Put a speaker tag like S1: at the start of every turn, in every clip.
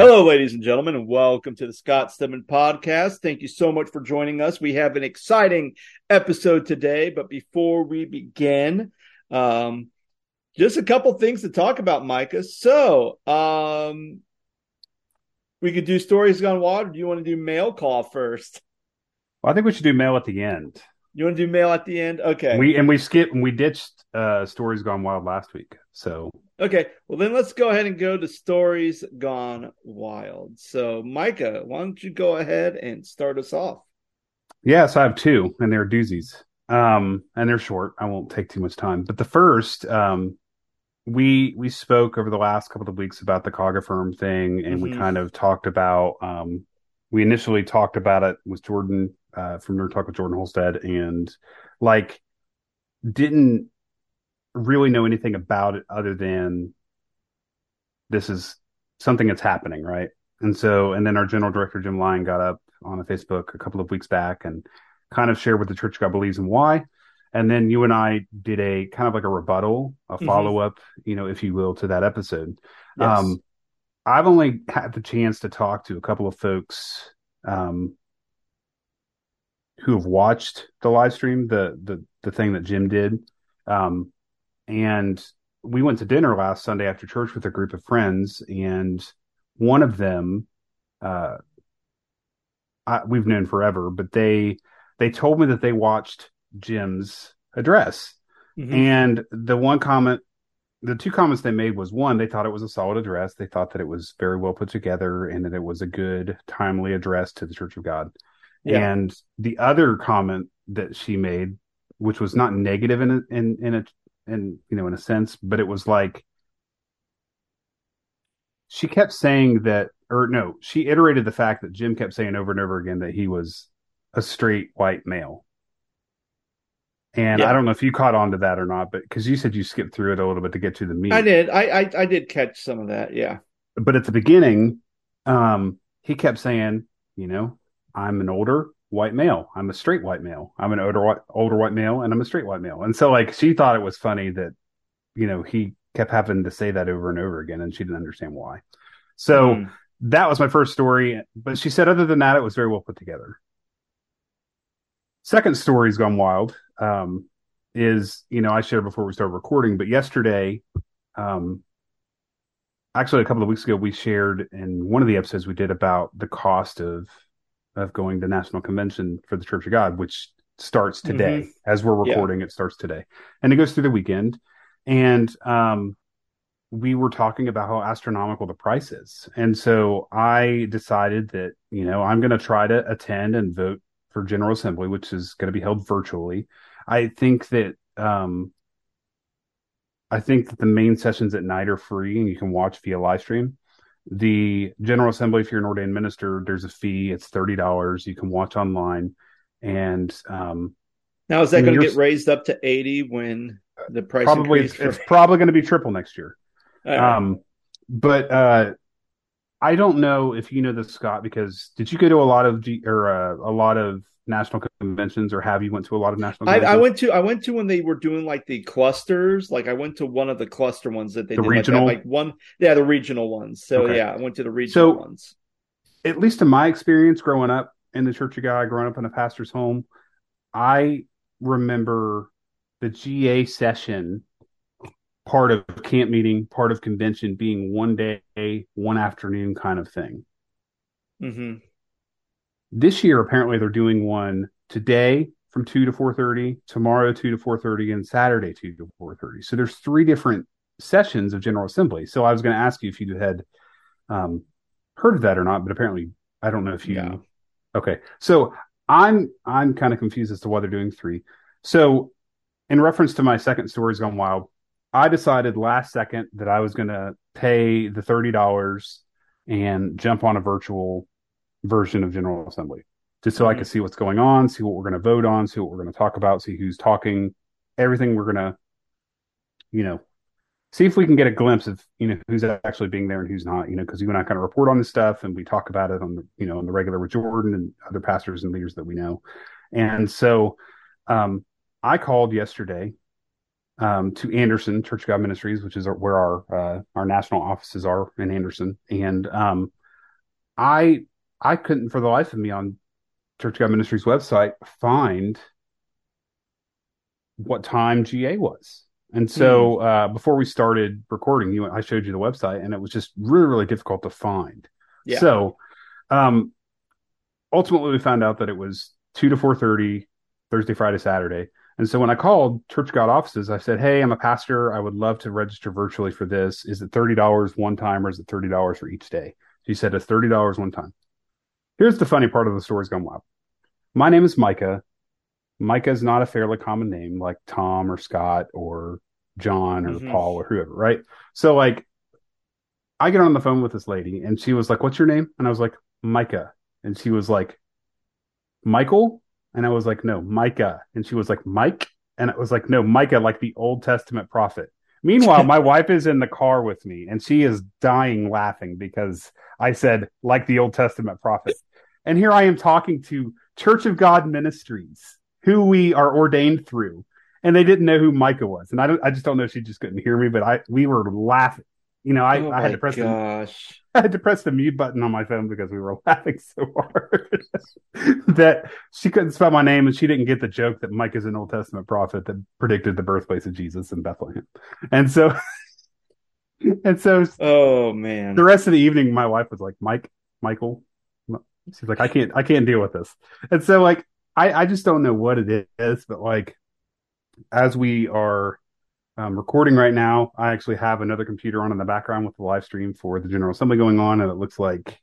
S1: Hello, ladies and gentlemen, and welcome to the Scott Stedman podcast. Thank you so much for joining us. We have an exciting episode today, but before we begin, um, just a couple things to talk about, Micah. So, um, we could do stories gone wild. do you want to do mail call first?
S2: Well, I think we should do mail at the end.
S1: You want to do mail at the end? Okay.
S2: We and we skipped and we ditched uh, stories gone wild last week. So
S1: Okay, well then let's go ahead and go to stories gone wild. So, Micah, why don't you go ahead and start us off?
S2: Yes, I have two, and they're doozies. Um, and they're short. I won't take too much time. But the first, um, we we spoke over the last couple of weeks about the Cog Affirm thing, and mm-hmm. we kind of talked about. Um, we initially talked about it with Jordan uh, from Nerd Talk with Jordan Holstead, and like didn't really know anything about it other than this is something that's happening, right? And so, and then our general director, Jim Lyon, got up on a Facebook a couple of weeks back and kind of shared what the Church God believes and why. And then you and I did a kind of like a rebuttal, a follow up, mm-hmm. you know, if you will, to that episode. Yes. Um, I've only had the chance to talk to a couple of folks um, who have watched the live stream, the the the thing that Jim did. Um, and we went to dinner last Sunday after church with a group of friends, and one of them, uh, I, we've known forever, but they they told me that they watched Jim's address, mm-hmm. and the one comment, the two comments they made was one, they thought it was a solid address, they thought that it was very well put together, and that it was a good, timely address to the Church of God. Yeah. And the other comment that she made, which was not negative in a, in in a in you know in a sense but it was like she kept saying that or no she iterated the fact that jim kept saying over and over again that he was a straight white male. And yeah. i don't know if you caught on to that or not but because you said you skipped through it a little bit to get to the meat.
S1: I did. I, I i did catch some of that yeah.
S2: But at the beginning um he kept saying you know i'm an older white male. I'm a straight white male. I'm an older white, older white male, and I'm a straight white male. And so, like, she thought it was funny that, you know, he kept having to say that over and over again, and she didn't understand why. So mm. that was my first story. But she said, other than that, it was very well put together. Second story's gone wild. Um, is you know I shared before we started recording, but yesterday, um, actually a couple of weeks ago, we shared in one of the episodes we did about the cost of of going to national convention for the Church of God, which starts today. Mm-hmm. As we're recording, yeah. it starts today, and it goes through the weekend. And um, we were talking about how astronomical the price is, and so I decided that you know I'm going to try to attend and vote for General Assembly, which is going to be held virtually. I think that um, I think that the main sessions at night are free and you can watch via live stream. The General Assembly, if you're an ordained minister, there's a fee. It's thirty dollars. You can watch online, and um,
S1: now is that going to get raised up to eighty when the price
S2: probably it's, it's probably going to be triple next year. Um, but uh, I don't know if you know this, Scott, because did you go to a lot of G, or uh, a lot of national conventions, or have you went to a lot of national?
S1: I, I, went to I went to when they were doing like the clusters. Like I went to one of the cluster ones that they
S2: the
S1: did,
S2: regional,
S1: like, like, one, yeah, the regional ones. So okay. yeah, I went to the regional
S2: so,
S1: ones.
S2: At least in my experience, growing up in the Church of God, growing up in a pastor's home, I remember the GA session part of camp meeting, part of convention being one day, one afternoon kind of thing.
S1: Mm-hmm.
S2: This year, apparently, they're doing one today from two to four thirty, tomorrow two to four thirty, and Saturday two to four thirty. So there's three different sessions of General Assembly. So I was going to ask you if you had um, heard of that or not, but apparently I don't know if you. Yeah. Okay, so I'm I'm kind of confused as to why they're doing three. So in reference to my second stories gone wild, I decided last second that I was going to pay the thirty dollars and jump on a virtual version of General Assembly, just so mm-hmm. I could see what's going on, see what we're going to vote on, see what we're going to talk about, see who's talking, everything we're going to, you know, see if we can get a glimpse of you know who's actually being there and who's not. You know, because you and I kind of report on this stuff and we talk about it on the you know on the regular with Jordan and other pastors and leaders that we know, and so um, I called yesterday um, to Anderson Church of God Ministries, which is where our uh, our national offices are in Anderson, and um, I I couldn't for the life of me on Church of God Ministries website find what time GA was. And so mm. uh, before we started recording, you I showed you the website, and it was just really really difficult to find. Yeah. So um, ultimately, we found out that it was two to four thirty Thursday, Friday, Saturday. And so when I called Church God offices, I said, "Hey, I'm a pastor. I would love to register virtually for this. Is it thirty dollars one time, or is it thirty dollars for each day?" She said, "It's thirty dollars one time." Here's the funny part of the story's gone wild. My name is Micah. Micah is not a fairly common name like Tom or Scott or John or mm-hmm. Paul or whoever, right? So like I get on the phone with this lady and she was like, What's your name? And I was like, Micah. And she was like, Michael? And I was like, No, Micah. And she was like, Mike? And it was like, No, Micah, like the Old Testament prophet. Meanwhile, my wife is in the car with me and she is dying laughing because I said, like the Old Testament prophet. And here I am talking to Church of God Ministries who we are ordained through. And they didn't know who Micah was. And I don't, I just don't know if she just couldn't hear me, but I, we were laughing. You know, I, oh I had to press gosh. the, I had to press the mute button on my phone because we were laughing so hard that she couldn't spell my name and she didn't get the joke that Mike is an Old Testament prophet that predicted the birthplace of Jesus in Bethlehem. And so, and so,
S1: oh man,
S2: the rest of the evening, my wife was like, Mike, Michael, she's like, I can't, I can't deal with this. And so like, I, I just don't know what it is, but like as we are um, recording right now, I actually have another computer on in the background with the live stream for the General Assembly going on, and it looks like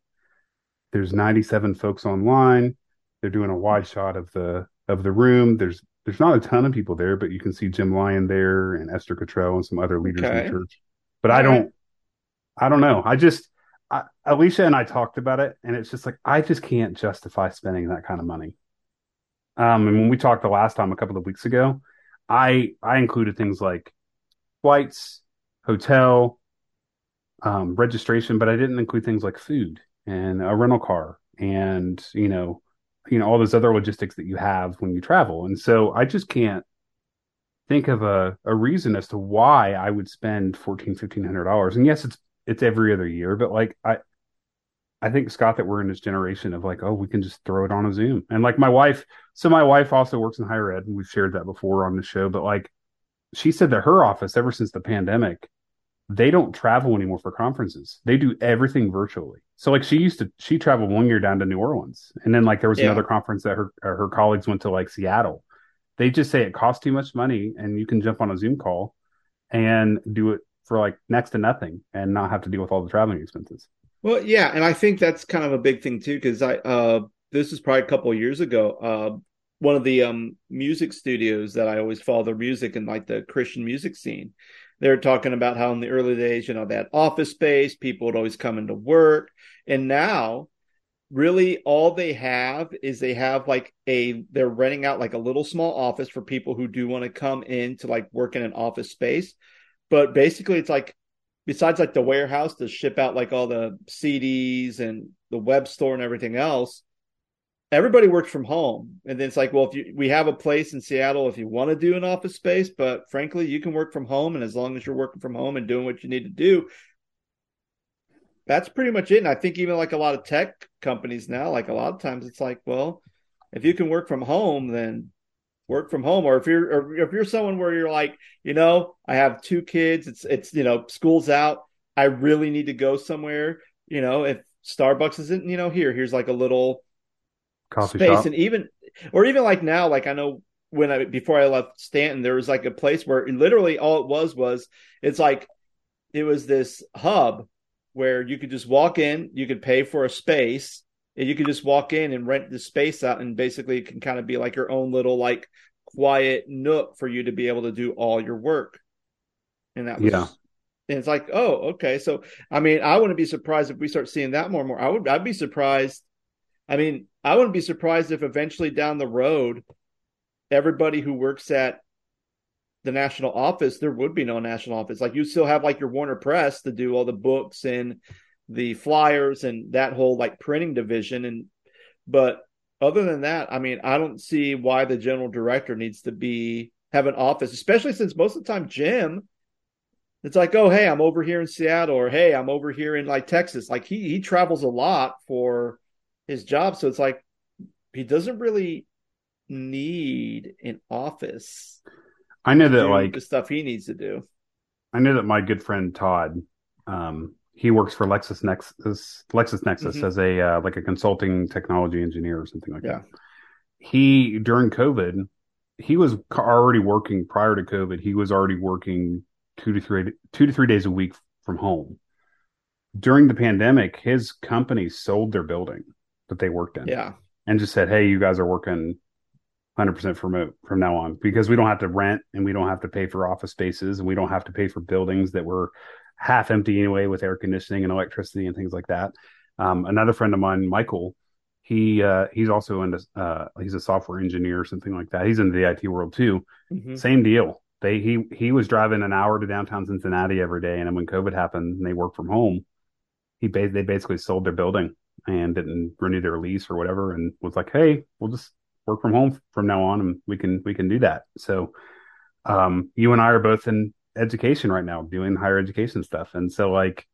S2: there's 97 folks online. They're doing a wide shot of the of the room. There's there's not a ton of people there, but you can see Jim Lyon there and Esther Cottrell and some other leaders okay. in the church. But All I don't, right. I don't know. I just I, Alicia and I talked about it, and it's just like I just can't justify spending that kind of money. Um, and when we talked the last time a couple of weeks ago, I I included things like flights, hotel, um, registration, but I didn't include things like food and a rental car and you know you know all those other logistics that you have when you travel. And so I just can't think of a, a reason as to why I would spend fourteen fifteen hundred dollars. And yes, it's it's every other year, but like I I think Scott that we're in this generation of like, oh, we can just throw it on a Zoom. And like my wife, so my wife also works in higher ed, and we've shared that before on the show. But like, she said that her office, ever since the pandemic, they don't travel anymore for conferences. They do everything virtually. So like, she used to she traveled one year down to New Orleans, and then like there was yeah. another conference that her her colleagues went to like Seattle. They just say it costs too much money, and you can jump on a Zoom call and do it for like next to nothing, and not have to deal with all the traveling expenses.
S1: Well, yeah, and I think that's kind of a big thing too, because I uh, this is probably a couple years ago. Uh, one of the um, music studios that I always follow their music and like the Christian music scene. They're talking about how in the early days, you know, that office space, people would always come into work, and now really all they have is they have like a they're renting out like a little small office for people who do want to come in to like work in an office space but basically it's like besides like the warehouse to ship out like all the CDs and the web store and everything else, everybody works from home. And then it's like, well, if you, we have a place in Seattle if you want to do an office space, but frankly, you can work from home. And as long as you're working from home and doing what you need to do, that's pretty much it. And I think even like a lot of tech companies now, like a lot of times it's like, well, if you can work from home, then work from home or if you're or if you're someone where you're like you know i have two kids it's it's you know school's out i really need to go somewhere you know if starbucks isn't you know here here's like a little
S2: coffee
S1: space
S2: shop.
S1: and even or even like now like i know when i before i left staunton there was like a place where literally all it was was it's like it was this hub where you could just walk in you could pay for a space and you could just walk in and rent the space out and basically it can kind of be like your own little like quiet nook for you to be able to do all your work. And that was yeah. and it's like oh okay. So i mean i wouldn't be surprised if we start seeing that more and more. I would i'd be surprised i mean i wouldn't be surprised if eventually down the road everybody who works at the national office there would be no national office like you still have like your warner press to do all the books and the flyers and that whole like printing division and but other than that i mean i don't see why the general director needs to be have an office especially since most of the time jim it's like, oh, hey, I'm over here in Seattle, or hey, I'm over here in like Texas. Like he he travels a lot for his job, so it's like he doesn't really need an office.
S2: I know that like
S1: the stuff he needs to do.
S2: I know that my good friend Todd, um, he works for LexisNexis, LexisNexis mm-hmm. as a uh, like a consulting technology engineer or something like yeah. that. He during COVID, he was already working prior to COVID. He was already working two to three two to three days a week from home. During the pandemic, his company sold their building that they worked in.
S1: Yeah.
S2: And just said, Hey, you guys are working 100% remote from now on because we don't have to rent and we don't have to pay for office spaces and we don't have to pay for buildings that were half empty anyway with air conditioning and electricity and things like that. Um, another friend of mine, Michael, he uh, he's also into uh, he's a software engineer or something like that. He's in the IT world too. Mm-hmm. Same deal. They he he was driving an hour to downtown Cincinnati every day, and then when COVID happened and they worked from home, he ba- they basically sold their building and didn't renew their lease or whatever, and was like, "Hey, we'll just work from home from now on, and we can we can do that." So, um, you and I are both in education right now, doing higher education stuff, and so like,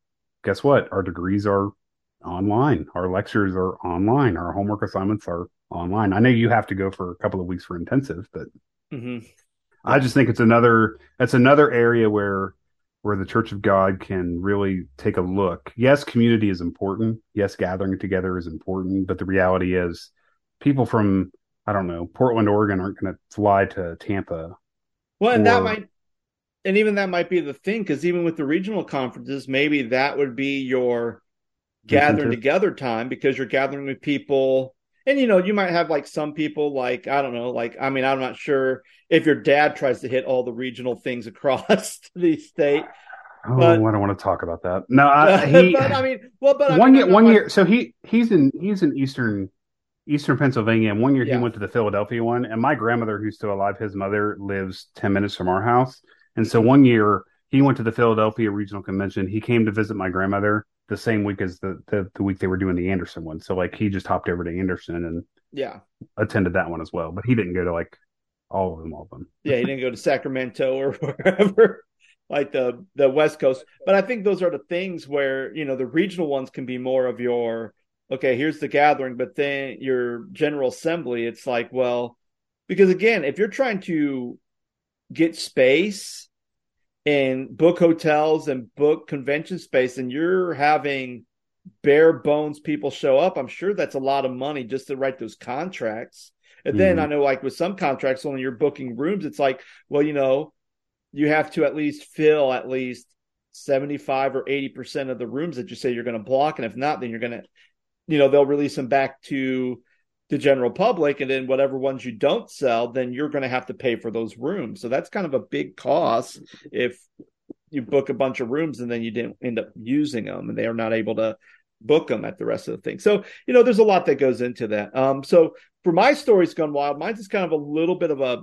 S2: guess what? Our degrees are online, our lectures are online, our homework assignments are online. I know you have to go for a couple of weeks for intensive, but. Mm-hmm. I just think it's another that's another area where where the Church of God can really take a look. Yes, community is important. Yes, gathering together is important, but the reality is people from I don't know, Portland, Oregon aren't going to fly to Tampa.
S1: Well, and or, that might and even that might be the thing cuz even with the regional conferences, maybe that would be your gathering together time because you're gathering with people and you know you might have like some people like i don't know like i mean i'm not sure if your dad tries to hit all the regional things across the state
S2: oh but, i don't want to talk about that. No I, he,
S1: but, I mean well but
S2: one
S1: I
S2: mean, year one year so he he's in he's in eastern eastern pennsylvania and one year yeah. he went to the philadelphia one and my grandmother who's still alive his mother lives 10 minutes from our house. And so one year he went to the philadelphia regional convention. He came to visit my grandmother the same week as the, the, the week they were doing the Anderson one. So like he just hopped over to Anderson and
S1: yeah
S2: attended that one as well. But he didn't go to like all of them, all of them.
S1: yeah, he didn't go to Sacramento or wherever like the the West Coast. But I think those are the things where you know the regional ones can be more of your okay. Here's the gathering, but then your General Assembly, it's like well, because again, if you're trying to get space and book hotels and book convention space and you're having bare bones people show up, I'm sure that's a lot of money just to write those contracts. And then mm-hmm. I know like with some contracts when you're booking rooms, it's like, well, you know, you have to at least fill at least 75 or 80% of the rooms that you say you're going to block. And if not, then you're going to, you know, they'll release them back to the general public and then whatever ones you don't sell then you're going to have to pay for those rooms. So that's kind of a big cost if you book a bunch of rooms and then you didn't end up using them and they are not able to book them at the rest of the thing. So you know there's a lot that goes into that. Um so for my stories gone wild mine's is kind of a little bit of a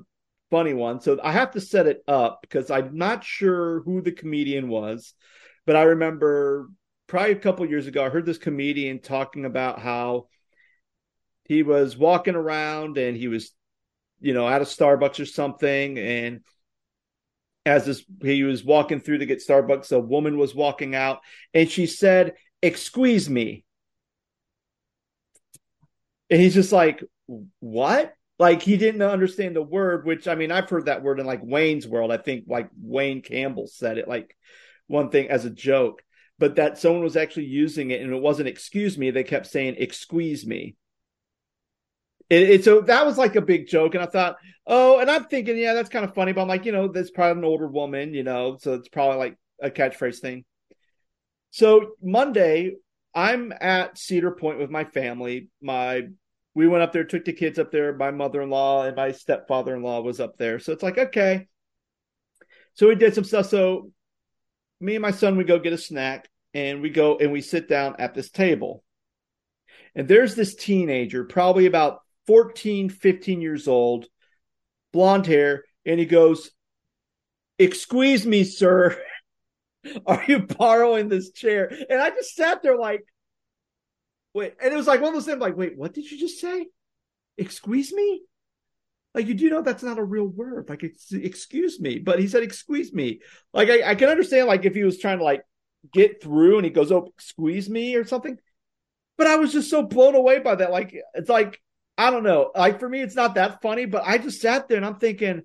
S1: funny one. So i have to set it up because i'm not sure who the comedian was but i remember probably a couple years ago i heard this comedian talking about how he was walking around and he was, you know, at a Starbucks or something. And as this, he was walking through to get Starbucks, a woman was walking out and she said, Excuse me. And he's just like, What? Like he didn't understand the word, which I mean, I've heard that word in like Wayne's World. I think like Wayne Campbell said it like one thing as a joke, but that someone was actually using it and it wasn't excuse me. They kept saying, Excuse me it, it, so that was like a big joke, and I thought, oh, and I'm thinking, yeah, that's kind of funny, but I'm like, you know, that's probably an older woman, you know, so it's probably like a catchphrase thing. So Monday, I'm at Cedar Point with my family. My we went up there, took the kids up there. My mother-in-law and my stepfather-in-law was up there, so it's like okay. So we did some stuff. So me and my son, we go get a snack, and we go and we sit down at this table. And there's this teenager, probably about 14, 15 years old, blonde hair, and he goes, Excuse me, sir. Are you borrowing this chair? And I just sat there like, wait, and it was like one of those things like, wait, what did you just say? Excuse me? Like, you do know that's not a real word. Like, it's, excuse me. But he said, excuse me. Like, I, I can understand, like, if he was trying to, like, get through and he goes, oh, squeeze me or something. But I was just so blown away by that. Like, it's like, I don't know. Like, for me, it's not that funny, but I just sat there and I'm thinking,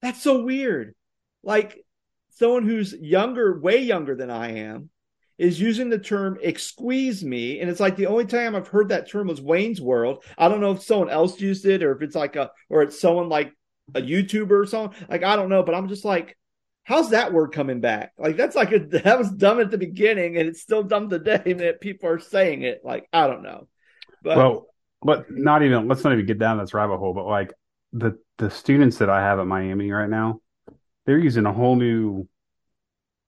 S1: that's so weird. Like, someone who's younger, way younger than I am, is using the term "excuse me," and it's like the only time I've heard that term was Wayne's World. I don't know if someone else used it or if it's like a or it's someone like a YouTuber or something. Like I don't know, but I'm just like, how's that word coming back? Like that's like a, that was dumb at the beginning, and it's still dumb today that people are saying it. Like I don't know.
S2: But, well, but not even let's not even get down this rabbit hole. But like the the students that I have at Miami right now, they're using a whole new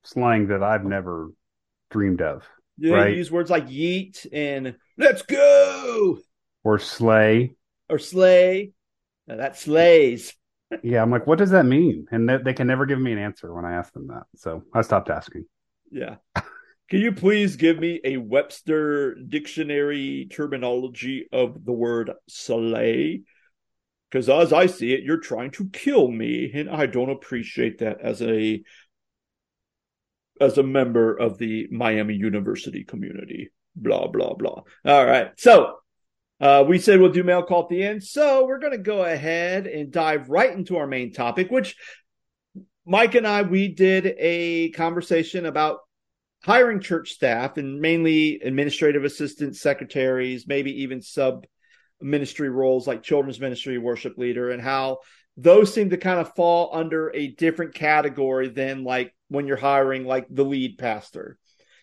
S2: slang that I've never dreamed of.
S1: Yeah, right? use words like yeet and let's go
S2: or slay
S1: or slay. Now that slays.
S2: yeah, I'm like, what does that mean? And they, they can never give me an answer when I ask them that. So I stopped asking.
S1: Yeah. Can you please give me a Webster dictionary terminology of the word slay? Because as I see it, you're trying to kill me, and I don't appreciate that as a as a member of the Miami University community. Blah, blah, blah. All right. So uh, we said we'll do mail call at the end. So we're going to go ahead and dive right into our main topic, which Mike and I, we did a conversation about hiring church staff and mainly administrative assistants, secretaries, maybe even sub ministry roles like children's ministry, worship leader, and how those seem to kind of fall under a different category than like when you're hiring like the lead pastor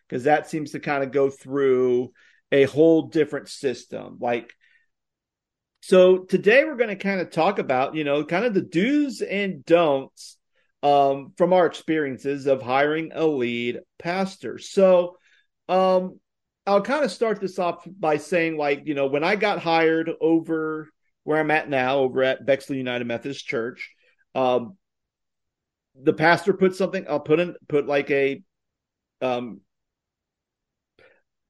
S1: because that seems to kind of go through a whole different system. Like so today we're going to kind of talk about you know kind of the do's and don'ts um, from our experiences of hiring a lead pastor. So um, i'll kind of start this off by saying like you know when i got hired over where i'm at now over at bexley united methodist church um, the pastor put something i'll put in put like a um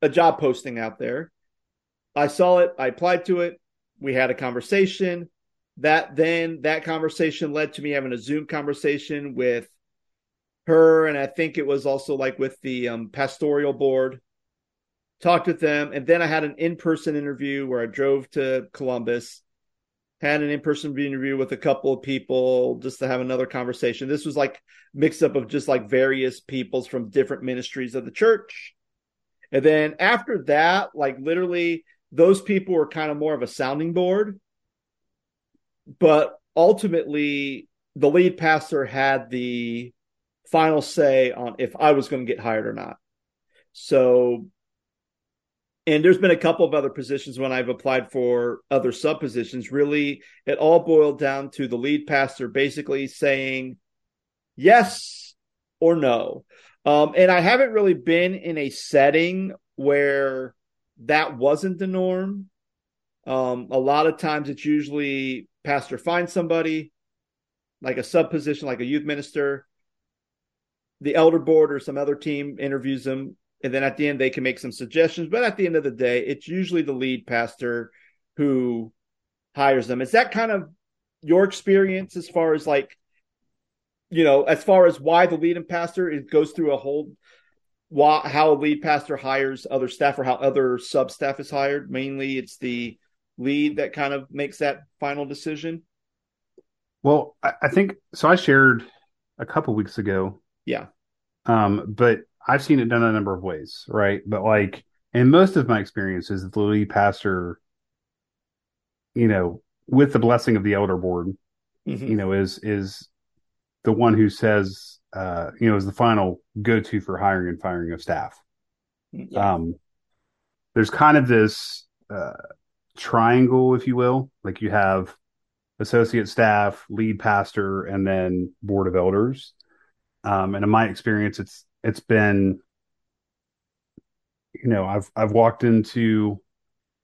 S1: a job posting out there. I saw it i applied to it we had a conversation that then that conversation led to me having a zoom conversation with her and i think it was also like with the um, pastoral board talked with them and then i had an in-person interview where i drove to columbus had an in-person interview with a couple of people just to have another conversation. This was like mix up of just like various peoples from different ministries of the church. And then after that, like literally those people were kind of more of a sounding board. But ultimately the lead pastor had the final say on if I was going to get hired or not. So and there's been a couple of other positions when I've applied for other sub positions. Really, it all boiled down to the lead pastor basically saying yes or no. Um, and I haven't really been in a setting where that wasn't the norm. Um, a lot of times it's usually pastor finds somebody like a sub position, like a youth minister. The elder board or some other team interviews them and then at the end they can make some suggestions but at the end of the day it's usually the lead pastor who hires them is that kind of your experience as far as like you know as far as why the lead and pastor it goes through a whole why, how a lead pastor hires other staff or how other sub staff is hired mainly it's the lead that kind of makes that final decision
S2: well i think so i shared a couple weeks ago
S1: yeah
S2: um but I've seen it done a number of ways, right? But like in most of my experiences, the lead pastor, you know, with the blessing of the elder board, mm-hmm. you know, is is the one who says, uh, you know, is the final go to for hiring and firing of staff. Yeah. Um, there's kind of this uh, triangle, if you will, like you have associate staff, lead pastor, and then board of elders. Um, and in my experience, it's it's been you know i've i've walked into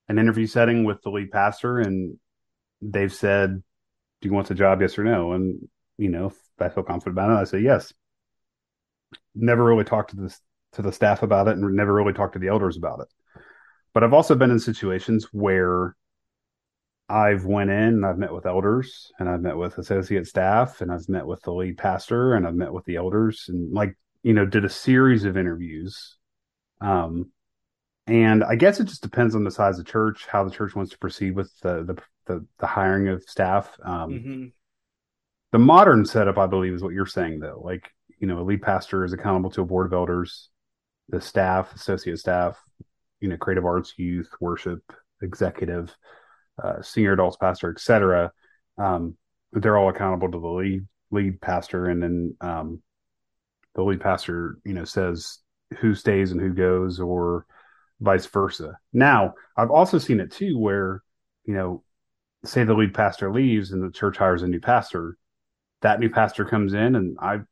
S2: an interview setting with the lead pastor and they've said do you want the job? Yes or no? And you know if i feel confident about it. I say yes. Never really talked to the to the staff about it and never really talked to the elders about it but i've also been in situations where I've went in and I've met with elders and I've met with associate staff and I've met with the lead pastor and I've met with the elders and like you know did a series of interviews. Um, and I guess it just depends on the size of church, how the church wants to proceed with the the the, the hiring of staff. Um, mm-hmm. The modern setup, I believe, is what you're saying though. Like you know, a lead pastor is accountable to a board of elders, the staff, associate staff, you know, creative arts, youth, worship, executive uh, senior adults pastor, etc. Um, they're all accountable to the lead lead pastor, and then um, the lead pastor, you know, says who stays and who goes, or vice versa. Now, I've also seen it too, where you know, say the lead pastor leaves and the church hires a new pastor, that new pastor comes in, and I've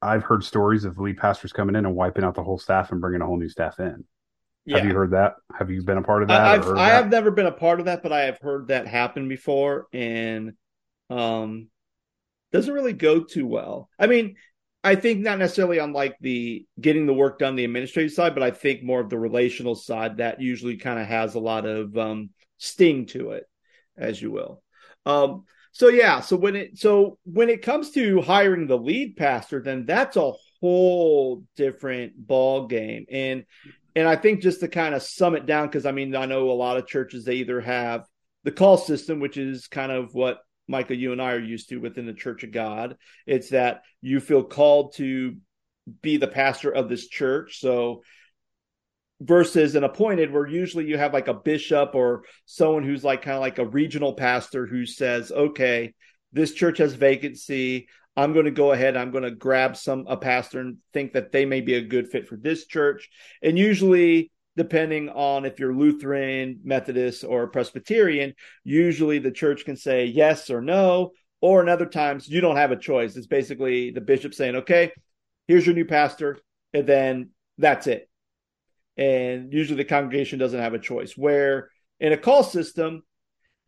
S2: I've heard stories of lead pastors coming in and wiping out the whole staff and bringing a whole new staff in. Yeah. Have you heard that? Have you been a part of that?
S1: I've, I have never been a part of that, but I have heard that happen before, and um, doesn't really go too well. I mean, I think not necessarily on like the getting the work done the administrative side, but I think more of the relational side that usually kind of has a lot of um, sting to it, as you will. Um, so yeah, so when it so when it comes to hiring the lead pastor, then that's a whole different ball game, and and I think just to kind of sum it down, because I mean, I know a lot of churches, they either have the call system, which is kind of what Michael, you and I are used to within the Church of God. It's that you feel called to be the pastor of this church. So, versus an appointed, where usually you have like a bishop or someone who's like kind of like a regional pastor who says, okay, this church has vacancy. I'm going to go ahead. I'm going to grab some a pastor and think that they may be a good fit for this church. And usually, depending on if you're Lutheran, Methodist, or Presbyterian, usually the church can say yes or no. Or in other times, you don't have a choice. It's basically the bishop saying, "Okay, here's your new pastor," and then that's it. And usually, the congregation doesn't have a choice. Where in a call system,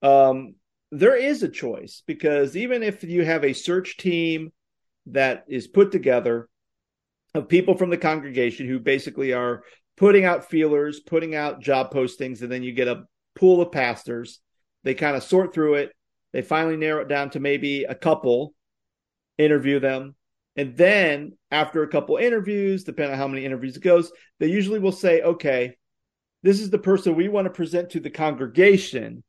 S1: um, there is a choice because even if you have a search team that is put together of people from the congregation who basically are putting out feelers, putting out job postings, and then you get a pool of pastors. They kind of sort through it. They finally narrow it down to maybe a couple, interview them. And then after a couple interviews, depending on how many interviews it goes, they usually will say, okay, this is the person we want to present to the congregation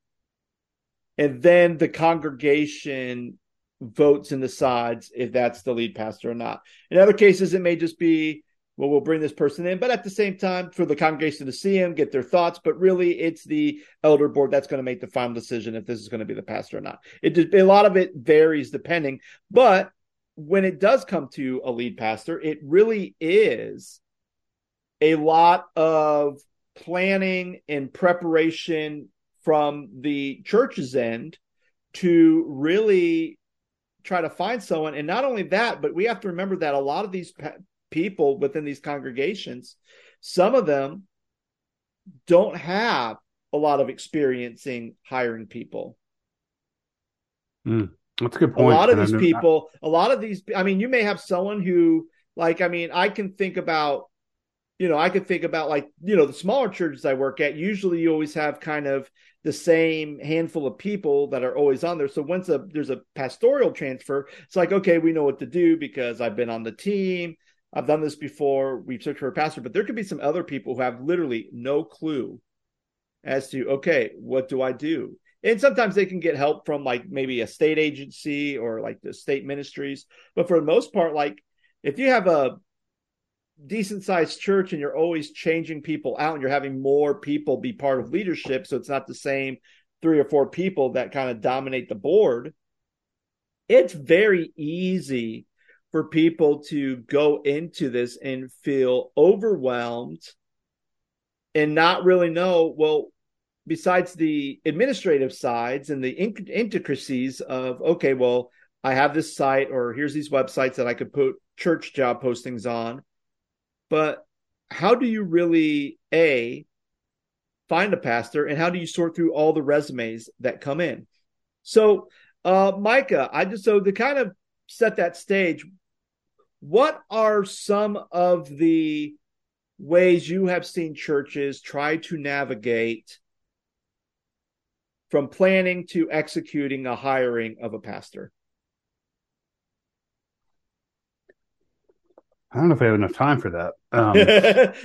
S1: and then the congregation votes and decides if that's the lead pastor or not. In other cases, it may just be, well, we'll bring this person in, but at the same time, for the congregation to see him, get their thoughts. But really, it's the elder board that's going to make the final decision if this is going to be the pastor or not. It a lot of it varies depending, but when it does come to a lead pastor, it really is a lot of planning and preparation from the church's end to really try to find someone. And not only that, but we have to remember that a lot of these pe- people within these congregations, some of them don't have a lot of experiencing hiring people.
S2: Mm, that's a good point.
S1: A lot of these people, a lot of these, I mean, you may have someone who, like, I mean, I can think about, you know, I could think about like, you know, the smaller churches I work at, usually you always have kind of the same handful of people that are always on there. So once a there's a pastoral transfer, it's like okay, we know what to do because I've been on the team. I've done this before. We've searched for a pastor, but there could be some other people who have literally no clue as to okay, what do I do? And sometimes they can get help from like maybe a state agency or like the state ministries. But for the most part, like if you have a decent sized church and you're always changing people out and you're having more people be part of leadership so it's not the same three or four people that kind of dominate the board it's very easy for people to go into this and feel overwhelmed and not really know well besides the administrative sides and the intricacies of okay well i have this site or here's these websites that i could put church job postings on but how do you really a find a pastor and how do you sort through all the resumes that come in? So, uh, Micah, I just so to kind of set that stage, what are some of the ways you have seen churches try to navigate from planning to executing a hiring of a pastor?
S2: I don't know if I have enough time for that. Um,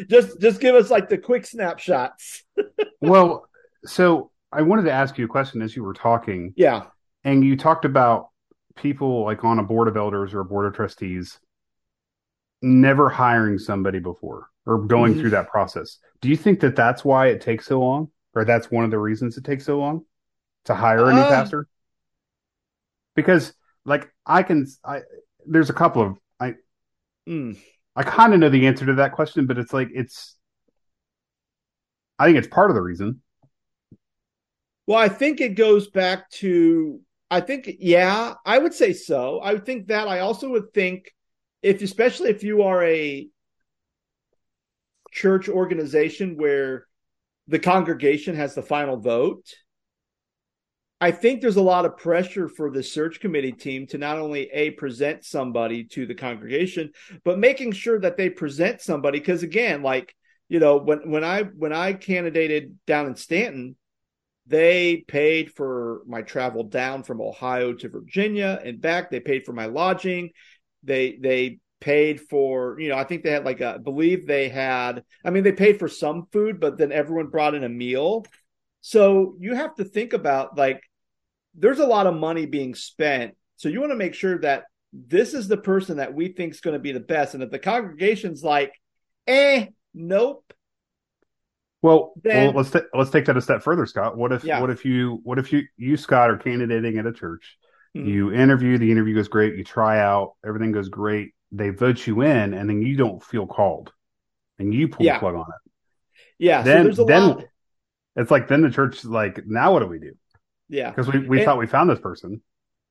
S1: just just give us like the quick snapshots.
S2: well, so I wanted to ask you a question as you were talking.
S1: Yeah.
S2: And you talked about people like on a board of elders or a board of trustees never hiring somebody before or going mm-hmm. through that process. Do you think that that's why it takes so long, or that's one of the reasons it takes so long to hire a new uh, pastor? Because, like, I can, I there's a couple of mm. I kind of know the answer to that question, but it's like it's. I think it's part of the reason.
S1: Well, I think it goes back to I think yeah, I would say so. I would think that. I also would think if especially if you are a church organization where the congregation has the final vote, I think there's a lot of pressure for the search committee team to not only a present somebody to the congregation, but making sure that they present somebody because again, like you know, when when I when I candidated down in Staunton, they paid for my travel down from Ohio to Virginia and back. They paid for my lodging. They they paid for you know I think they had like a, I believe they had I mean they paid for some food, but then everyone brought in a meal. So you have to think about like there's a lot of money being spent. So you want to make sure that this is the person that we think is going to be the best. And if the congregation's like, eh, nope,
S2: well, then, well let's t- let's take that a step further, Scott. What if yeah. what if you what if you you Scott are candidating at a church? Mm-hmm. You interview, the interview goes great, you try out, everything goes great, they vote you in, and then you don't feel called, and you pull
S1: yeah.
S2: the plug on it.
S1: Yeah,
S2: then so then lot... it's like then the church is like now what do we do?
S1: Yeah,
S2: because we we and, thought we found this person.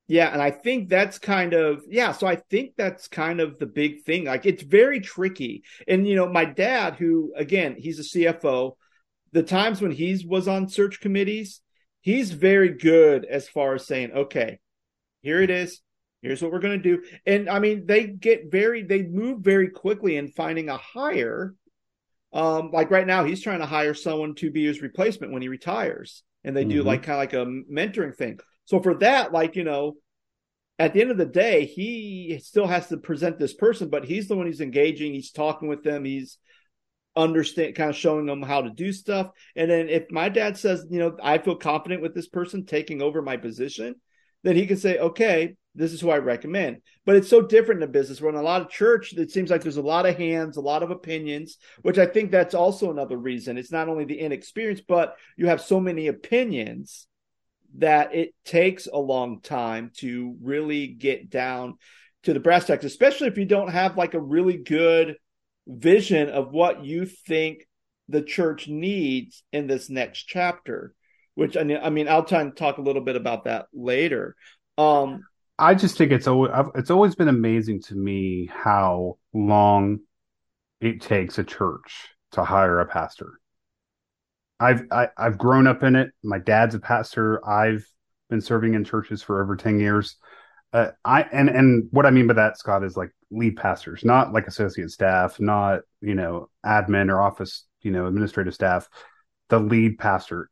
S1: Yeah, and I think that's kind of yeah. So I think that's kind of the big thing. Like it's very tricky, and you know, my dad, who again he's a CFO, the times when he was on search committees, he's very good as far as saying, okay, here it is. Here's what we're going to do. And I mean, they get very, they move very quickly in finding a hire. Um, like right now, he's trying to hire someone to be his replacement when he retires. And they mm-hmm. do like kind of like a mentoring thing. So for that, like, you know, at the end of the day, he still has to present this person, but he's the one who's engaging. He's talking with them. He's understand kind of showing them how to do stuff and then if my dad says you know i feel confident with this person taking over my position then he can say okay this is who i recommend. But it's so different in a business. Where in a lot of church it seems like there's a lot of hands a lot of opinions which i think that's also another reason. It's not only the inexperience but you have so many opinions that it takes a long time to really get down to the brass tacks especially if you don't have like a really good vision of what you think the church needs in this next chapter which I mean, I mean, I'll try and talk a little bit about that later. Um,
S2: I just think it's always it's always been amazing to me how long it takes a church to hire a pastor. I've I, have i have grown up in it. My dad's a pastor. I've been serving in churches for over ten years. Uh, I and and what I mean by that, Scott, is like lead pastors, not like associate staff, not you know admin or office, you know, administrative staff. The lead pastor.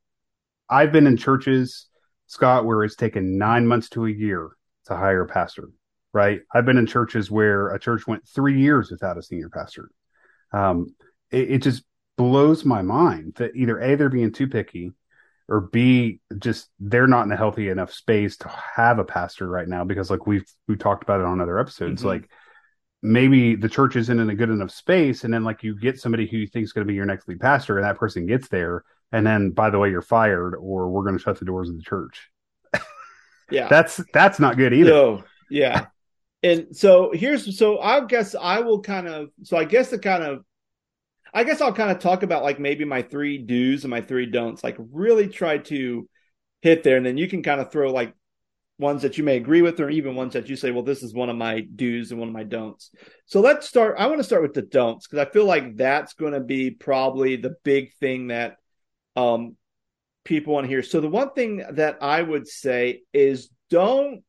S2: I've been in churches, Scott, where it's taken nine months to a year to hire a pastor. Right? I've been in churches where a church went three years without a senior pastor. Um, it, it just blows my mind that either a they're being too picky or B, just they're not in a healthy enough space to have a pastor right now because like we've we talked about it on other episodes. Mm-hmm. Like maybe the church isn't in a good enough space, and then like you get somebody who you think is going to be your next lead pastor, and that person gets there, and then by the way, you're fired, or we're going to shut the doors of the church.
S1: Yeah,
S2: that's that's not good either.
S1: No, yeah. and so here's so I guess I will kind of so I guess the kind of I guess I'll kind of talk about like maybe my three do's and my three don'ts, like really try to hit there. And then you can kind of throw like ones that you may agree with, or even ones that you say, well, this is one of my do's and one of my don'ts. So let's start. I want to start with the don'ts because I feel like that's going to be probably the big thing that um, people to hear. So the one thing that I would say is don't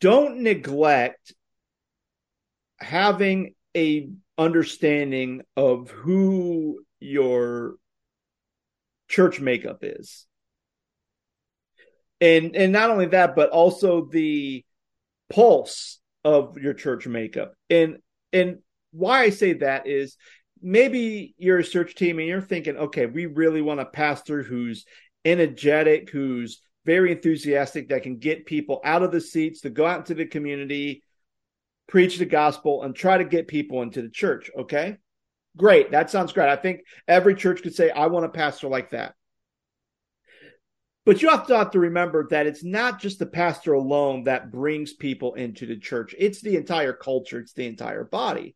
S1: don't neglect having a understanding of who your church makeup is. And and not only that, but also the pulse of your church makeup. And and why I say that is maybe you're a search team and you're thinking, okay, we really want a pastor who's energetic, who's very enthusiastic, that can get people out of the seats to go out into the community, preach the gospel, and try to get people into the church. Okay. Great. That sounds great. I think every church could say, I want a pastor like that. But you have to, have to remember that it's not just the pastor alone that brings people into the church. It's the entire culture. It's the entire body.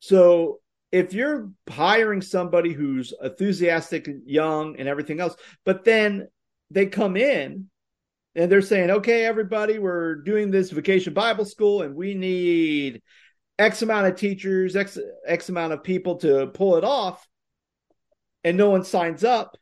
S1: So if you're hiring somebody who's enthusiastic, young, and everything else, but then they come in and they're saying, okay, everybody, we're doing this vacation Bible school and we need X amount of teachers, X, X amount of people to pull it off, and no one signs up.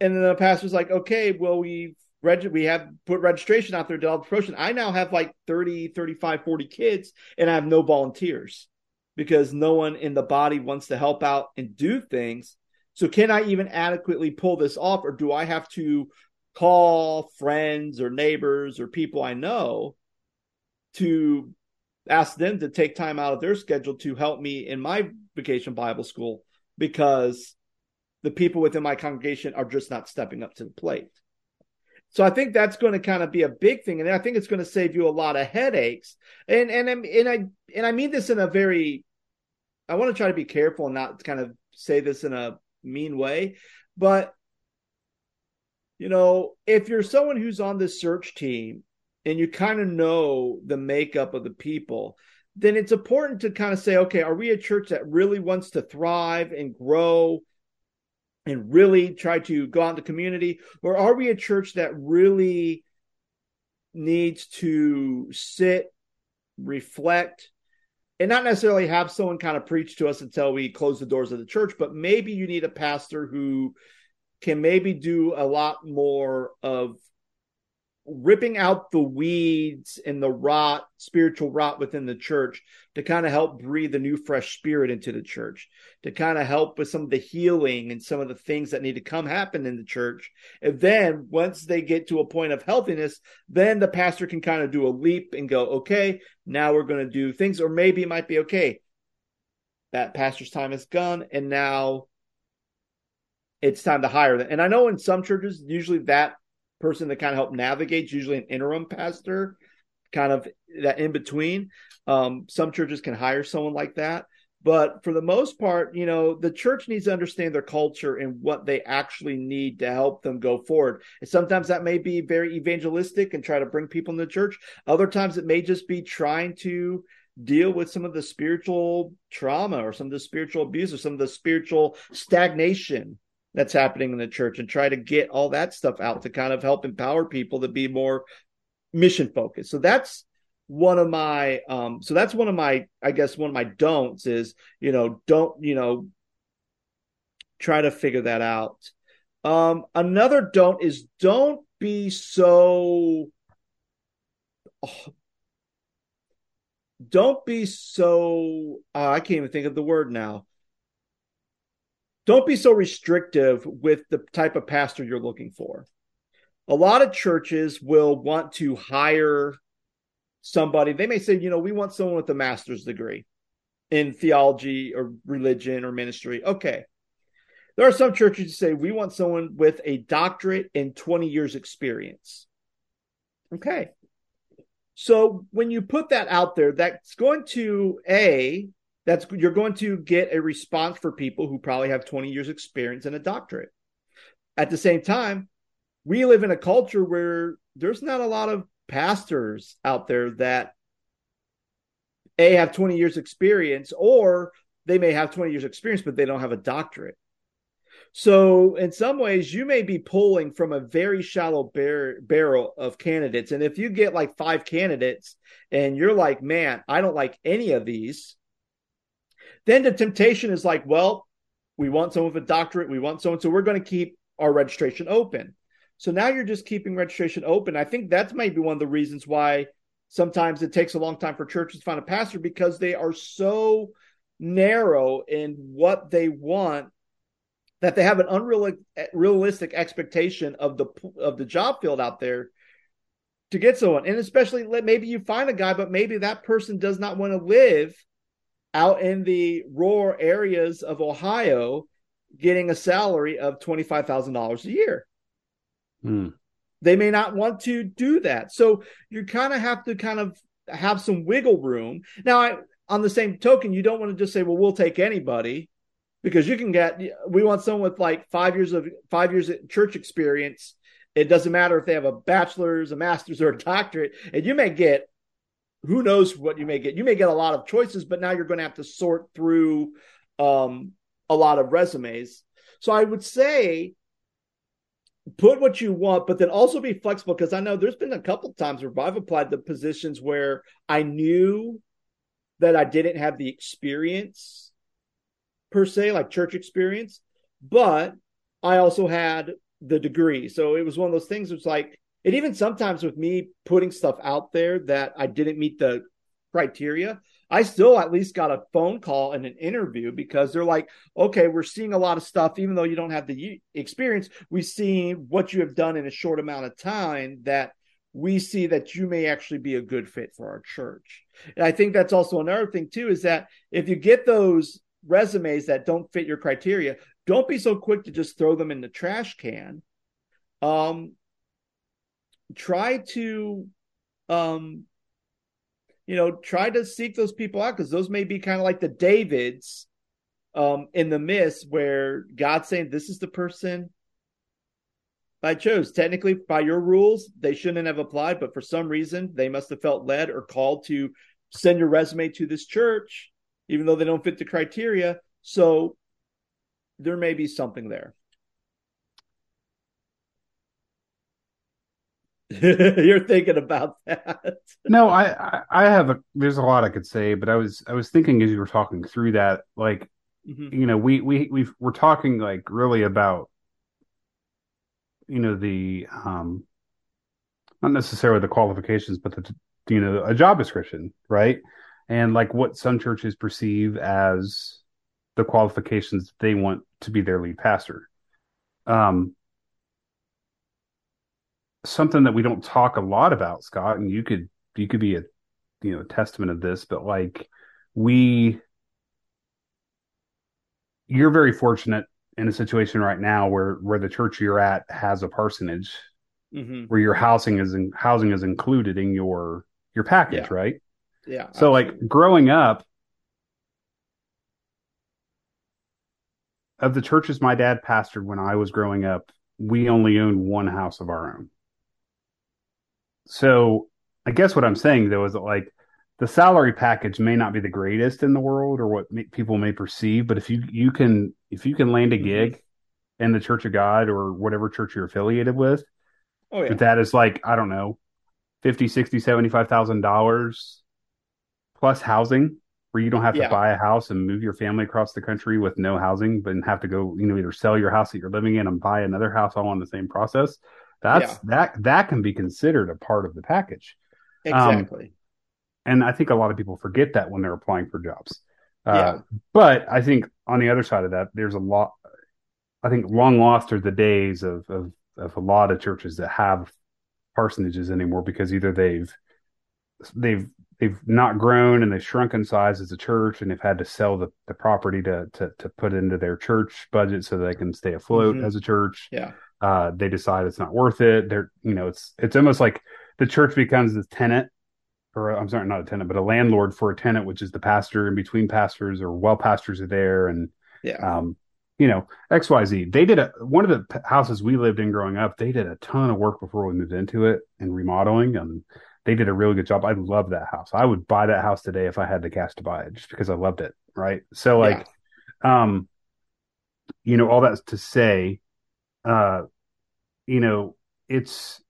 S1: And then the pastor's like, okay, well, we've reg- we have put registration out there, developed promotion. I now have like 30, 35, 40 kids, and I have no volunteers because no one in the body wants to help out and do things. So, can I even adequately pull this off, or do I have to call friends or neighbors or people I know to ask them to take time out of their schedule to help me in my vacation Bible school because the people within my congregation are just not stepping up to the plate. So I think that's going to kind of be a big thing, and I think it's going to save you a lot of headaches. And and and I and I mean this in a very, I want to try to be careful and not kind of say this in a mean way, but you know, if you're someone who's on this search team and you kind of know the makeup of the people, then it's important to kind of say, okay, are we a church that really wants to thrive and grow and really try to go out in the community? Or are we a church that really needs to sit, reflect, and not necessarily have someone kind of preach to us until we close the doors of the church, but maybe you need a pastor who can maybe do a lot more of ripping out the weeds and the rot, spiritual rot within the church to kind of help breathe a new, fresh spirit into the church, to kind of help with some of the healing and some of the things that need to come happen in the church. And then once they get to a point of healthiness, then the pastor can kind of do a leap and go, okay, now we're going to do things, or maybe it might be okay. That pastor's time is gone, and now it's time to hire them. And I know in some churches, usually that person that kind of help navigate, usually an interim pastor, kind of that in between. Um, some churches can hire someone like that. But for the most part, you know, the church needs to understand their culture and what they actually need to help them go forward. And sometimes that may be very evangelistic and try to bring people in the church. Other times it may just be trying to deal with some of the spiritual trauma or some of the spiritual abuse or some of the spiritual stagnation that's happening in the church and try to get all that stuff out to kind of help empower people to be more mission focused. So that's one of my um so that's one of my I guess one of my don'ts is, you know, don't, you know, try to figure that out. Um another don't is don't be so oh, don't be so uh, I can't even think of the word now don't be so restrictive with the type of pastor you're looking for. A lot of churches will want to hire somebody. They may say, you know, we want someone with a master's degree in theology or religion or ministry. Okay. There are some churches who say we want someone with a doctorate and 20 years experience. Okay. So when you put that out there, that's going to a that's you're going to get a response for people who probably have 20 years experience and a doctorate. At the same time we live in a culture where there's not a lot of pastors out there that a have 20 years experience or they may have 20 years experience but they don't have a doctorate. So in some ways you may be pulling from a very shallow bar- barrel of candidates and if you get like five candidates and you're like man i don't like any of these then the temptation is like, well, we want someone with a doctorate, we want someone, so we're going to keep our registration open. So now you're just keeping registration open. I think that's maybe one of the reasons why sometimes it takes a long time for churches to find a pastor because they are so narrow in what they want that they have an unrealistic expectation of the of the job field out there to get someone and especially maybe you find a guy but maybe that person does not want to live out in the rural areas of ohio getting a salary of $25000 a year.
S2: Mm.
S1: they may not want to do that. So you kind of have to kind of have some wiggle room. Now I, on the same token you don't want to just say well we'll take anybody because you can get we want someone with like five years of five years of church experience. It doesn't matter if they have a bachelor's a master's or a doctorate and you may get who knows what you may get you may get a lot of choices but now you're going to have to sort through um, a lot of resumes so i would say put what you want but then also be flexible because i know there's been a couple times where i've applied to positions where i knew that i didn't have the experience per se, like church experience, but I also had the degree. So it was one of those things. It's like, and even sometimes with me putting stuff out there that I didn't meet the criteria, I still at least got a phone call and an interview because they're like, okay, we're seeing a lot of stuff, even though you don't have the experience, we see what you have done in a short amount of time that we see that you may actually be a good fit for our church. And I think that's also another thing too, is that if you get those resumes that don't fit your criteria, don't be so quick to just throw them in the trash can. Um, try to, um, you know, try to seek those people out because those may be kind of like the Davids um, in the mist where God's saying, This is the person I chose. Technically, by your rules, they shouldn't have applied, but for some reason, they must have felt led or called to send your resume to this church even though they don't fit the criteria. So there may be something there. You're thinking about that.
S2: no, I, I have a there's a lot I could say, but I was I was thinking as you were talking through that, like mm-hmm. you know, we we we we're talking like really about you know the um not necessarily the qualifications, but the you know a job description, right? and like what some churches perceive as the qualifications they want to be their lead pastor. Um, something that we don't talk a lot about, Scott, and you could you could be a you know testament of this, but like we you're very fortunate in a situation right now where where the church you're at has a parsonage mm-hmm. where your housing is in, housing is included in your your package, yeah. right?
S1: Yeah.
S2: So absolutely. like growing up of the churches my dad pastored when I was growing up, we only owned one house of our own. So I guess what I'm saying though is that like the salary package may not be the greatest in the world or what may, people may perceive, but if you you can if you can land a mm-hmm. gig in the Church of God or whatever church you're affiliated with,
S1: oh yeah.
S2: that is like I don't know, 50, 60, 75,000 dollars plus housing where you don't have to yeah. buy a house and move your family across the country with no housing, but have to go, you know, either sell your house that you're living in and buy another house all in the same process. That's yeah. that that can be considered a part of the package.
S1: Exactly. Um,
S2: and I think a lot of people forget that when they're applying for jobs. Uh, yeah. But I think on the other side of that, there's a lot. I think long lost are the days of of, of a lot of churches that have parsonages anymore because either they've they've they've not grown and they've shrunk in size as a church and they've had to sell the, the property to, to to put into their church budget so they can stay afloat mm-hmm. as a church.
S1: Yeah.
S2: Uh, they decide it's not worth it. They're you know, it's it's almost like the church becomes the tenant or I'm sorry, not a tenant, but a landlord for a tenant, which is the pastor in between pastors or well pastors are there and
S1: yeah.
S2: um you know, XYZ. They did a one of the houses we lived in growing up, they did a ton of work before we moved into it and remodeling and they did a really good job. I love that house. I would buy that house today if I had the cash to buy it just because I loved it. Right. So like, yeah. um, you know, all that's to say, uh, you know, it's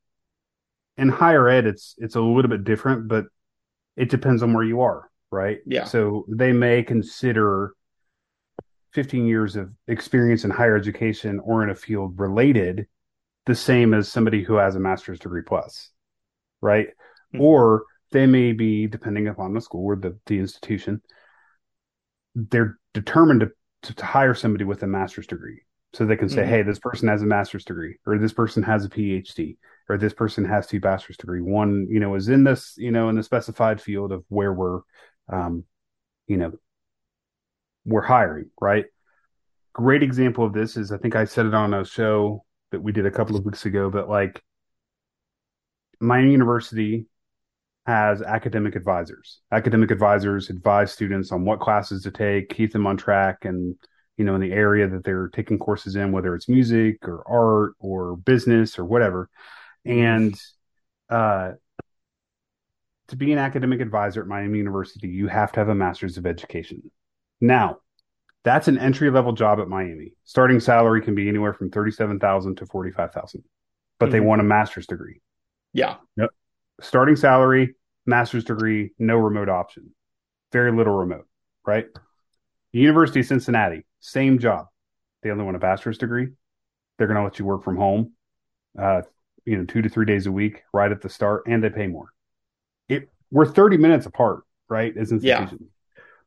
S2: in higher ed, it's, it's a little bit different, but it depends on where you are. Right.
S1: Yeah.
S2: So they may consider 15 years of experience in higher education or in a field related the same as somebody who has a master's degree plus right? mm-hmm. or they may be, depending upon the school or the, the institution, they're determined to, to, to hire somebody with a master's degree. So they can say,
S1: Mhm.
S2: hey, this person has a master's degree, or this person has a PhD, or this person has two bachelor's degree. One, you know, is in this, you know, in the specified field of where we're, um, you know, we're hiring, right? Great example of this is I think I said it on a show that we did a couple of weeks ago, but like Miami University has academic advisors. Academic advisors advise students on what classes to take, keep them on track, and you know in the area that they're taking courses in, whether it's music or art or business or whatever. And uh, to be an academic advisor at Miami University, you have to have a master's of education. Now, that's an entry level job at Miami. Starting salary can be anywhere from thirty seven thousand to forty five thousand, but they
S1: Mhm.
S2: want a master's degree
S1: Yeah. Yep.
S2: starting salary, master's degree, no remote option. Very little remote, right? University of Cincinnati, same job. They only want a bachelor's degree. They're going to let you work from home, uh, you know, two to three days a week right at the start, and they pay more. It we're 30 minutes apart, right? As
S1: Yeah.
S2: institutions.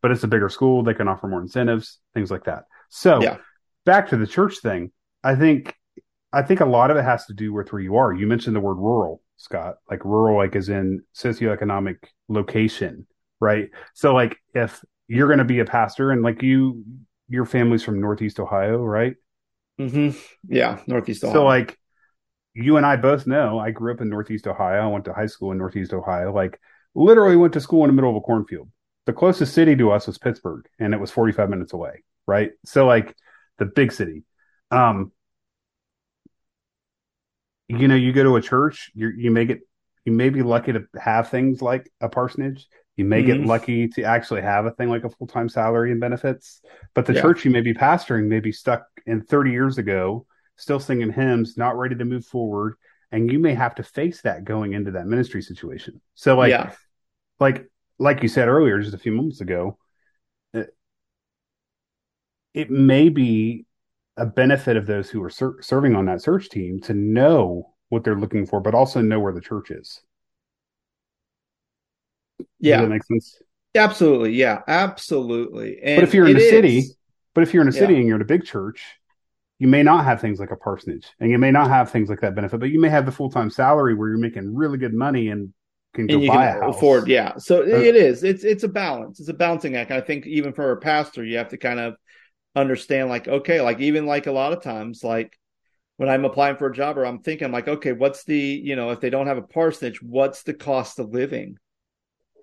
S2: But it's a bigger school. They can offer more incentives, things like that. So
S1: Yeah.
S2: back to the church thing. I think I think a lot of it has to do with where you are. You mentioned the word rural, Scott, like rural, like as in socioeconomic location, right? So like if you're going to be a pastor and like you, your family's from Northeast Ohio, right?
S1: hmm Yeah. Northeast Ohio.
S2: So like you and I both know, I grew up in Northeast Ohio. I went to high school in Northeast Ohio. Like literally went to school in the middle of a cornfield. The closest city to us was Pittsburgh, and it was 45 minutes away, right? So like the big city. Um, you know, you go to a church, you you may get you may be lucky to have things like a parsonage. You may get
S1: Mhm.
S2: lucky to actually have a thing like a full time salary and benefits. But the
S1: Yeah.
S2: church you may be pastoring may be stuck in 30 years ago, still singing hymns, not ready to move forward. And you may have to face that going into that ministry situation. So like
S1: yeah.
S2: like like you said earlier, just a few moments ago, it, it may be a benefit of those who are ser- serving on that search team to know what they're looking for, but also know where the church is. Does
S1: Yeah.
S2: that make sense?
S1: Absolutely. Yeah. Absolutely. And
S2: But if you're in the city,
S1: is-
S2: but if you're in a city
S1: Yeah.
S2: and you're in a big church, you may not have things like a parsonage, and you may not have things like that benefit, but you may have the full time salary where you're making really good money and can go
S1: and you
S2: buy
S1: can
S2: a house.
S1: afford yeah so
S2: Uh,
S1: it is it's it's a balance it's a balancing act i think even for a pastor you have to kind of understand like okay like even like a lot of times like when i'm applying for a job or i'm thinking like okay what's the you know if they don't have a parsonage what's the cost of living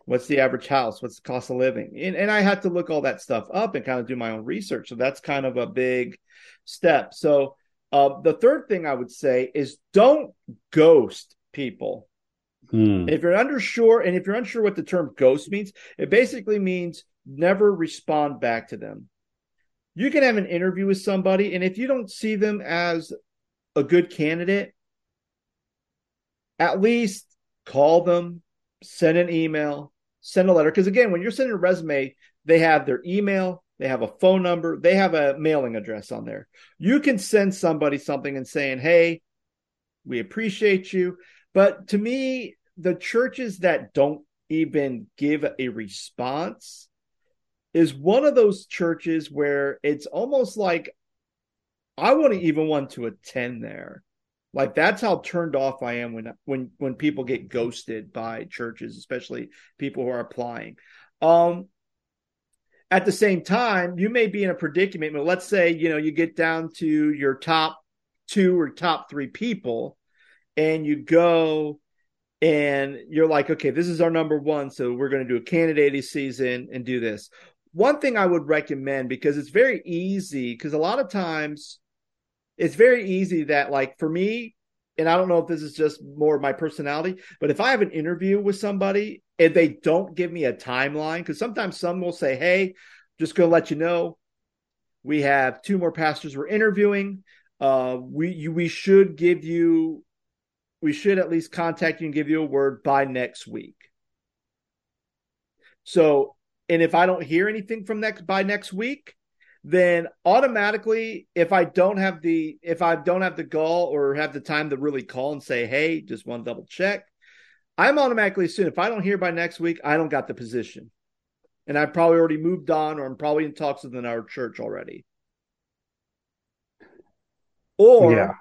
S1: what's the average house? What's the cost of living? And, and i had to look all that stuff up and kind of do my own research. So that's kind of a big step. So uh, the third thing i would say is don't ghost people.
S2: Hmm.
S1: if you're unsure, and if you're unsure what the term ghost means, it basically means never respond back to them. You can have an interview with somebody, and if you don't see them as a good candidate, at least call them, send an email, send a letter. Because again, when you're sending a resume, they have their email, they have a phone number, they have a mailing address on there. You can send somebody something and saying, Hey, we appreciate you. But to me, the churches that don't even give a response is one of those churches where it's almost like I wouldn't even want to attend there. Like that's how turned off I am when when when people get ghosted by churches, especially people who are applying. Um at the same time, you may be in a predicament. But let's say, you know, you get down to your top two or top three people and you go and you're like, okay, this is our number one. So we're going to do a candidate season and do this. One thing I would recommend because it's very easy, because a lot of times it's very easy that, like, for me, and I don't know if this is just more of my personality, but if I have an interview with somebody and they don't give me a timeline, because sometimes some will say, hey, just to let you know, we have two more pastors we're interviewing. Uh, we you, we should give you we should at least contact you and give you a word by next week. So, and if I don't hear anything from next by next week, then automatically, if I don't have the if I don't have the gall or have the time to really call and say, "Hey, just one double check," I'm automatically assuming if I don't hear by next week, I don't got the position. And I've probably already moved on or I'm probably in talks with our church already. Or
S2: yeah.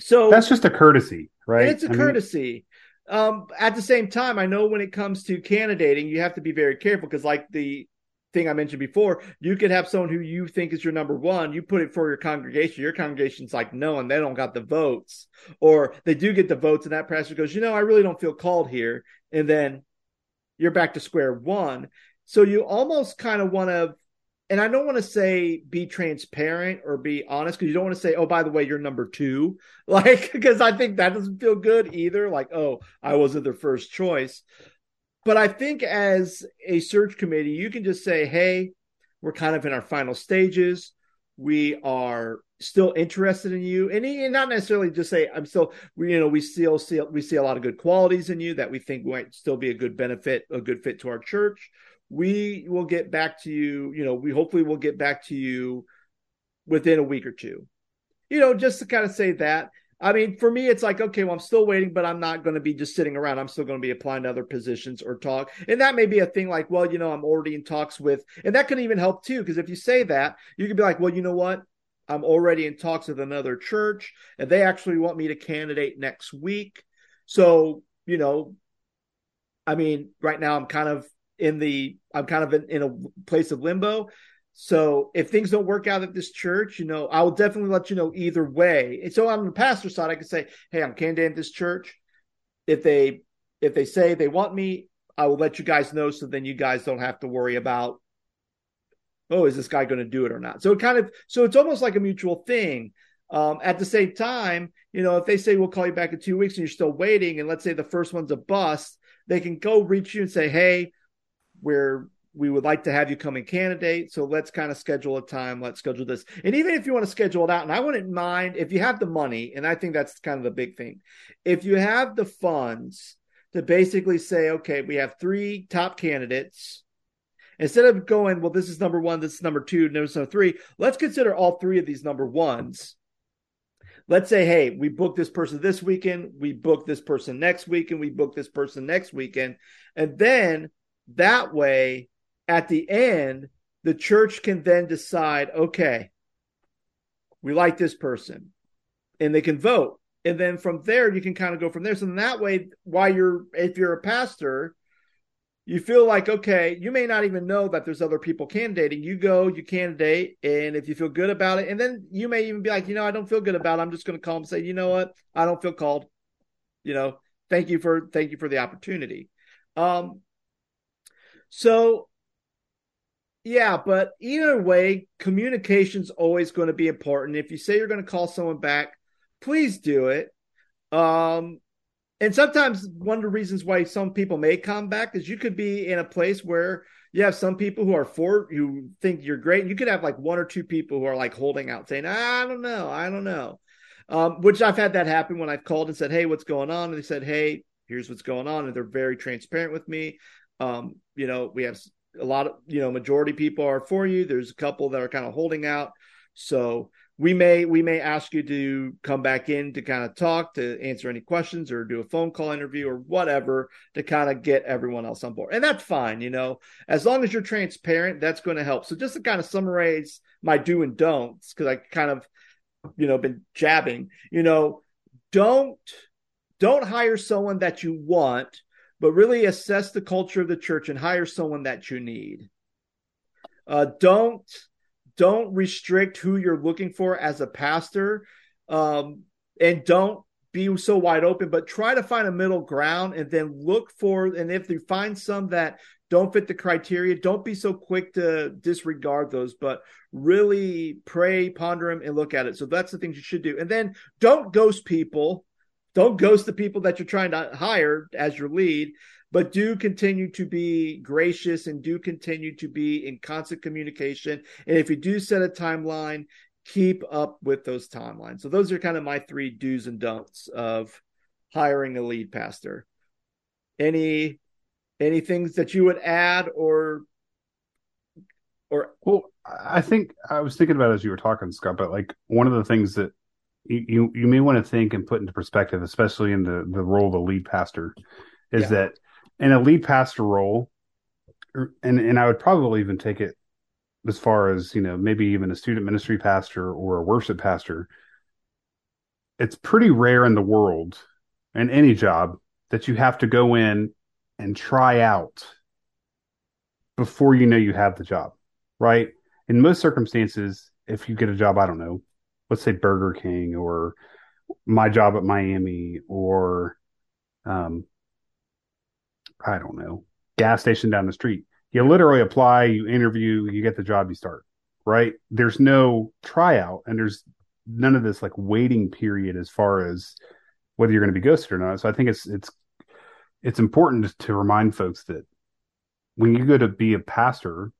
S1: so
S2: That's just a courtesy, right?
S1: it's a
S2: I mean,
S1: courtesy. um, at the same time, I know when it comes to candidating, you have to be very careful because, like the thing I mentioned before, you could have someone who you think is your number one, you put it for your congregation, your congregation's like, no, and they don't got the votes, or they do get the votes, and that pastor goes, you know, I really don't feel called here, and then you're back to square one. So you almost kind of want to and I don't want to say be transparent or be honest because you don't want to say, oh, by the way, you're number two. Like, because I think that doesn't feel good either. Like, oh, I wasn't their first choice. But I think as a search committee, you can just say, hey, we're kind of in our final stages. We are still interested in you. And, and not necessarily just say, I'm still, you know, we still see, we see a lot of good qualities in you that we think might still be a good benefit, a good fit to our church we will get back to you. You know, we hopefully will get back to you within a week or two. You know, just to kind of say that. I mean, for me, it's like, okay, well, I'm still waiting, but I'm not going to be just sitting around. I'm still going to be applying to other positions or talk. And that may be a thing like, well, you know, I'm already in talks with, and that can even help too. Because if you say that, you could be like, well, you know what? I'm already in talks with another church, and they actually want me to candidate next week. So, you know, I mean, right now I'm kind of in the I'm kind of in, in, a place of limbo. So if things don't work out at this church, you know, I will definitely let you know either way. And so on the pastor side, I can say, hey, I'm candidate at this church. If they if they say they want me, I will let you guys know so then you guys don't have to worry about oh, is this guy going to do it or not? So it kind of so it's almost like a mutual thing. Um, at the same time, you know, if they say we'll call you back in two weeks and you're still waiting, and let's say the first one's a bust, they can go reach you and say, hey, where we would like to have you come and candidate. So let's kind of schedule a time. Let's schedule this. And even if you want to schedule it out, and I wouldn't mind if you have the money, and I think that's kind of the big thing. If you have the funds to basically say, okay, we have three top candidates. Instead of going, well, this is number one, this is number two, number three, let's consider all three of these number ones. Let's say, hey, we booked this person this weekend, we booked this person next weekend, we booked this person next weekend. And then that way, at the end, the church can then decide, okay, we like this person, and they can vote. And then from there, you can kind of go from there. So that way, while you're, if you're a pastor, you feel like, okay, you may not even know that there's other people candidating. You go, you candidate, and if you feel good about it, and then you may even be like, you know, I don't feel good about it. I'm just going to call and say, you know what? I don't feel called. You know, thank you for, thank you for the opportunity. Um, so, yeah, but either way, communication's always going to be important. If you say you're going to call someone back, please do it. Um, and sometimes one of the reasons why some people may come back is you could be in a place where you have some people who are for who think you're great. and You could have like one or two people who are like holding out, saying, "I don't know, I don't know." Um, which I've had that happen when I've called and said, "Hey, what's going on?" And they said, "Hey, here's what's going on," and they're very transparent with me. Um, you know, we have a lot of, you know, majority people are for you. There's a couple that are kind of holding out. So we may we may ask you to come back in to kind of talk to answer any questions or do a phone call interview or whatever to kind of get everyone else on board and that's fine you know as long as you're transparent that's going to help so just to kind of summarize my do and don'ts because i kind of you know been jabbing you know don't don't hire someone that you want but really assess the culture of the church and hire someone that you need. Uh, don't don't restrict who you're looking for as a pastor, um, and don't be so wide open. But try to find a middle ground, and then look for. And if you find some that don't fit the criteria, don't be so quick to disregard those, but really pray, ponder them, and look at it. So that's the things you should do. And then don't ghost people don't ghost the people that you're trying to hire as your lead, but do continue to be gracious and do continue to be in constant communication. And if you do set a timeline, keep up with those timelines. So those are kind of my three do's and don'ts of hiring a lead pastor. Any any things that you would add or or
S2: well i think i was thinking about as you were talking scott but like one of the things that you you may want to think and put into perspective, especially in the the role of a lead pastor, is
S1: Yeah.
S2: that in a lead pastor role, er, and and I would probably even take it as far as you know maybe even a student ministry pastor or a worship pastor. It's pretty rare in the world, in any job, that you have to go in and try out before you know you have the job, right? In most circumstances, if you get a job, I don't know, let's say Burger King or my job at Miami or um I don't know, gas station down the street. You literally apply, you interview, you get the job, you start, right? There's no tryout and there's none of this like waiting period as far as whether you're going to be ghosted or not. So I think it's it's it's important to remind folks that when you go to be a pastor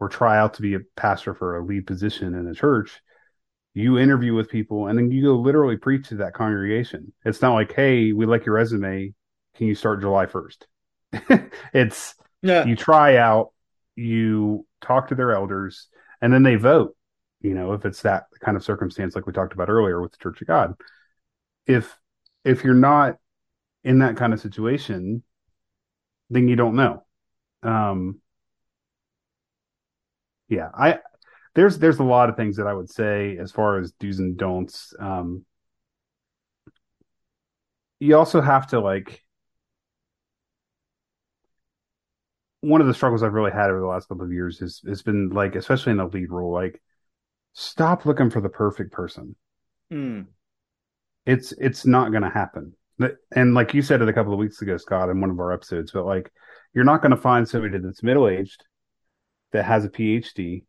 S2: or try out to be a pastor for a lead position in a church, you interview with people and then you go literally preach to that congregation. It's not like, hey, we like your resume. Can you start July 1st? it's
S1: Yeah.
S2: you try out, you talk to their elders, and then they vote. You know, if it's that kind of circumstance like we talked about earlier with the Church of God. If if you're not in that kind of situation, then you don't know. Um yeah, I there's there's a lot of things that I would say as far as do's and don'ts. Um you also have to like one of the struggles I've really had over the last couple of years is has been like, especially in a lead role, like stop looking for the perfect person.
S1: Mm.
S2: It's it's not going to happen. And like you said it a couple of weeks ago, Scott, in one of our episodes, but like you're not going to find somebody that's middle aged that has a PhD,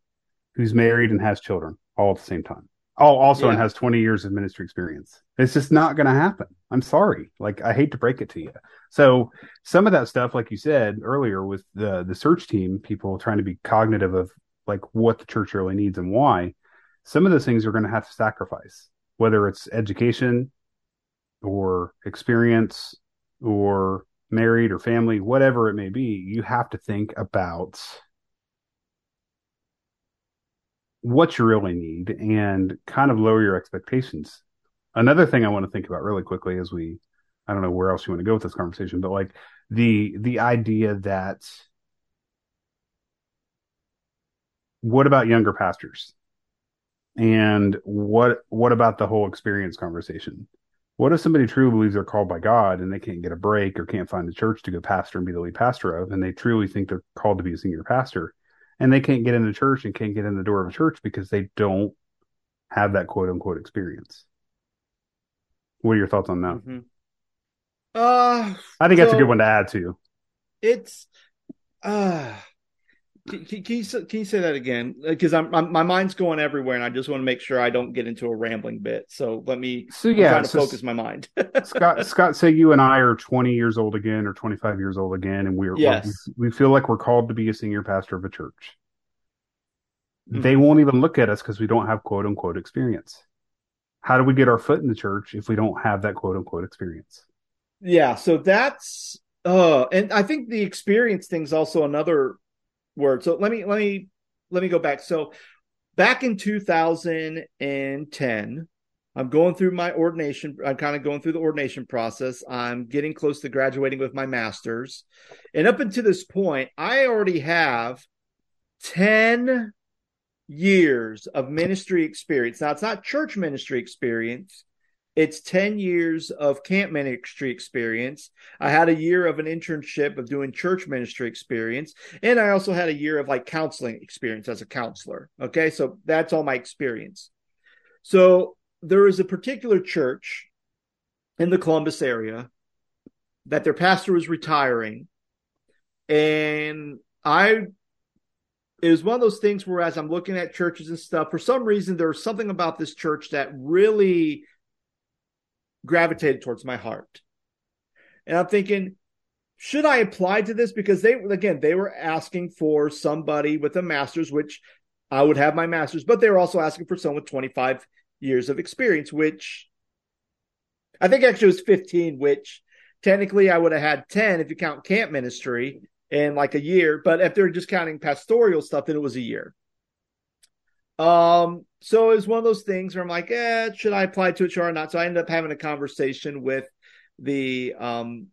S2: who's married and has children all at the same time. Oh, also and has 20 years of ministry experience. It's just not going to happen. I'm sorry. Like I hate to break it to you. So some of that stuff, like you said earlier, with the the search team, people trying to be cognitive of like what the church really needs and why. Some of those things are going to have to sacrifice, whether it's education or experience or married or family, whatever it may be. You have to think about what you really need and kind of lower your expectations. Another thing I want to think about really quickly as we I don't know where else you want to go with this conversation, but like the the idea that what about younger pastors? And what what about the whole experience conversation? What if somebody truly believes they're called by God and they can't get a break or can't find a church to go pastor and be the lead pastor of, and they truly think they're called to be a senior pastor, and they can't get into church and can't get in the door of a church because they don't have that quote unquote experience? What are your thoughts on that?
S1: Mhm. Uh,
S2: I think that's a good one to add to.
S1: it's uh can, can, you say- can you say that again? Because I'm, I'm my mind's going everywhere, and I just want to make sure I don't get into a rambling bit. So let me
S2: So
S1: I'm
S2: yeah,
S1: trying to
S2: so
S1: focus my mind.
S2: Scott, Scott, say you and I are 20 years old again or 25 years old again, and we're,
S1: Yes.
S2: we we feel like we're called to be a senior pastor of a church.
S1: Mhm.
S2: They won't even look at us because we don't have quote unquote experience. How do we get our foot in the church if we don't have that quote unquote experience?
S1: Yeah, so that's uh and I think the experience thing's also another word. So let me let me let me go back. So back in 2010, I'm going through my ordination. I'm kind of going through the ordination process. I'm getting close to graduating with my master's. And up until this point, I already have 10 years of ministry experience. Now, it's not church ministry experience, it's 10 years of camp ministry experience. I had a year of an internship of doing church ministry experience. And I also had a year of like counseling experience as a counselor. Okay. So that's all my experience. So there is a particular church in the Columbus area that their pastor was retiring. And I, it was one of those things where as I'm looking at churches and stuff, for some reason, there was something about this church that really gravitated towards my heart. And I'm thinking, should I apply to this? Because they, again, they were asking for somebody with a master's, which I would have my master's, but they were also asking for someone with 25 years of experience, which I think actually was 15, which technically I would have had 10 if you count camp ministry in like a year. But if they're just counting pastoral stuff, then it was a year. Um, so it was one of those things where I'm like, eh, should I apply to sure or not? So I ended up having a conversation with the um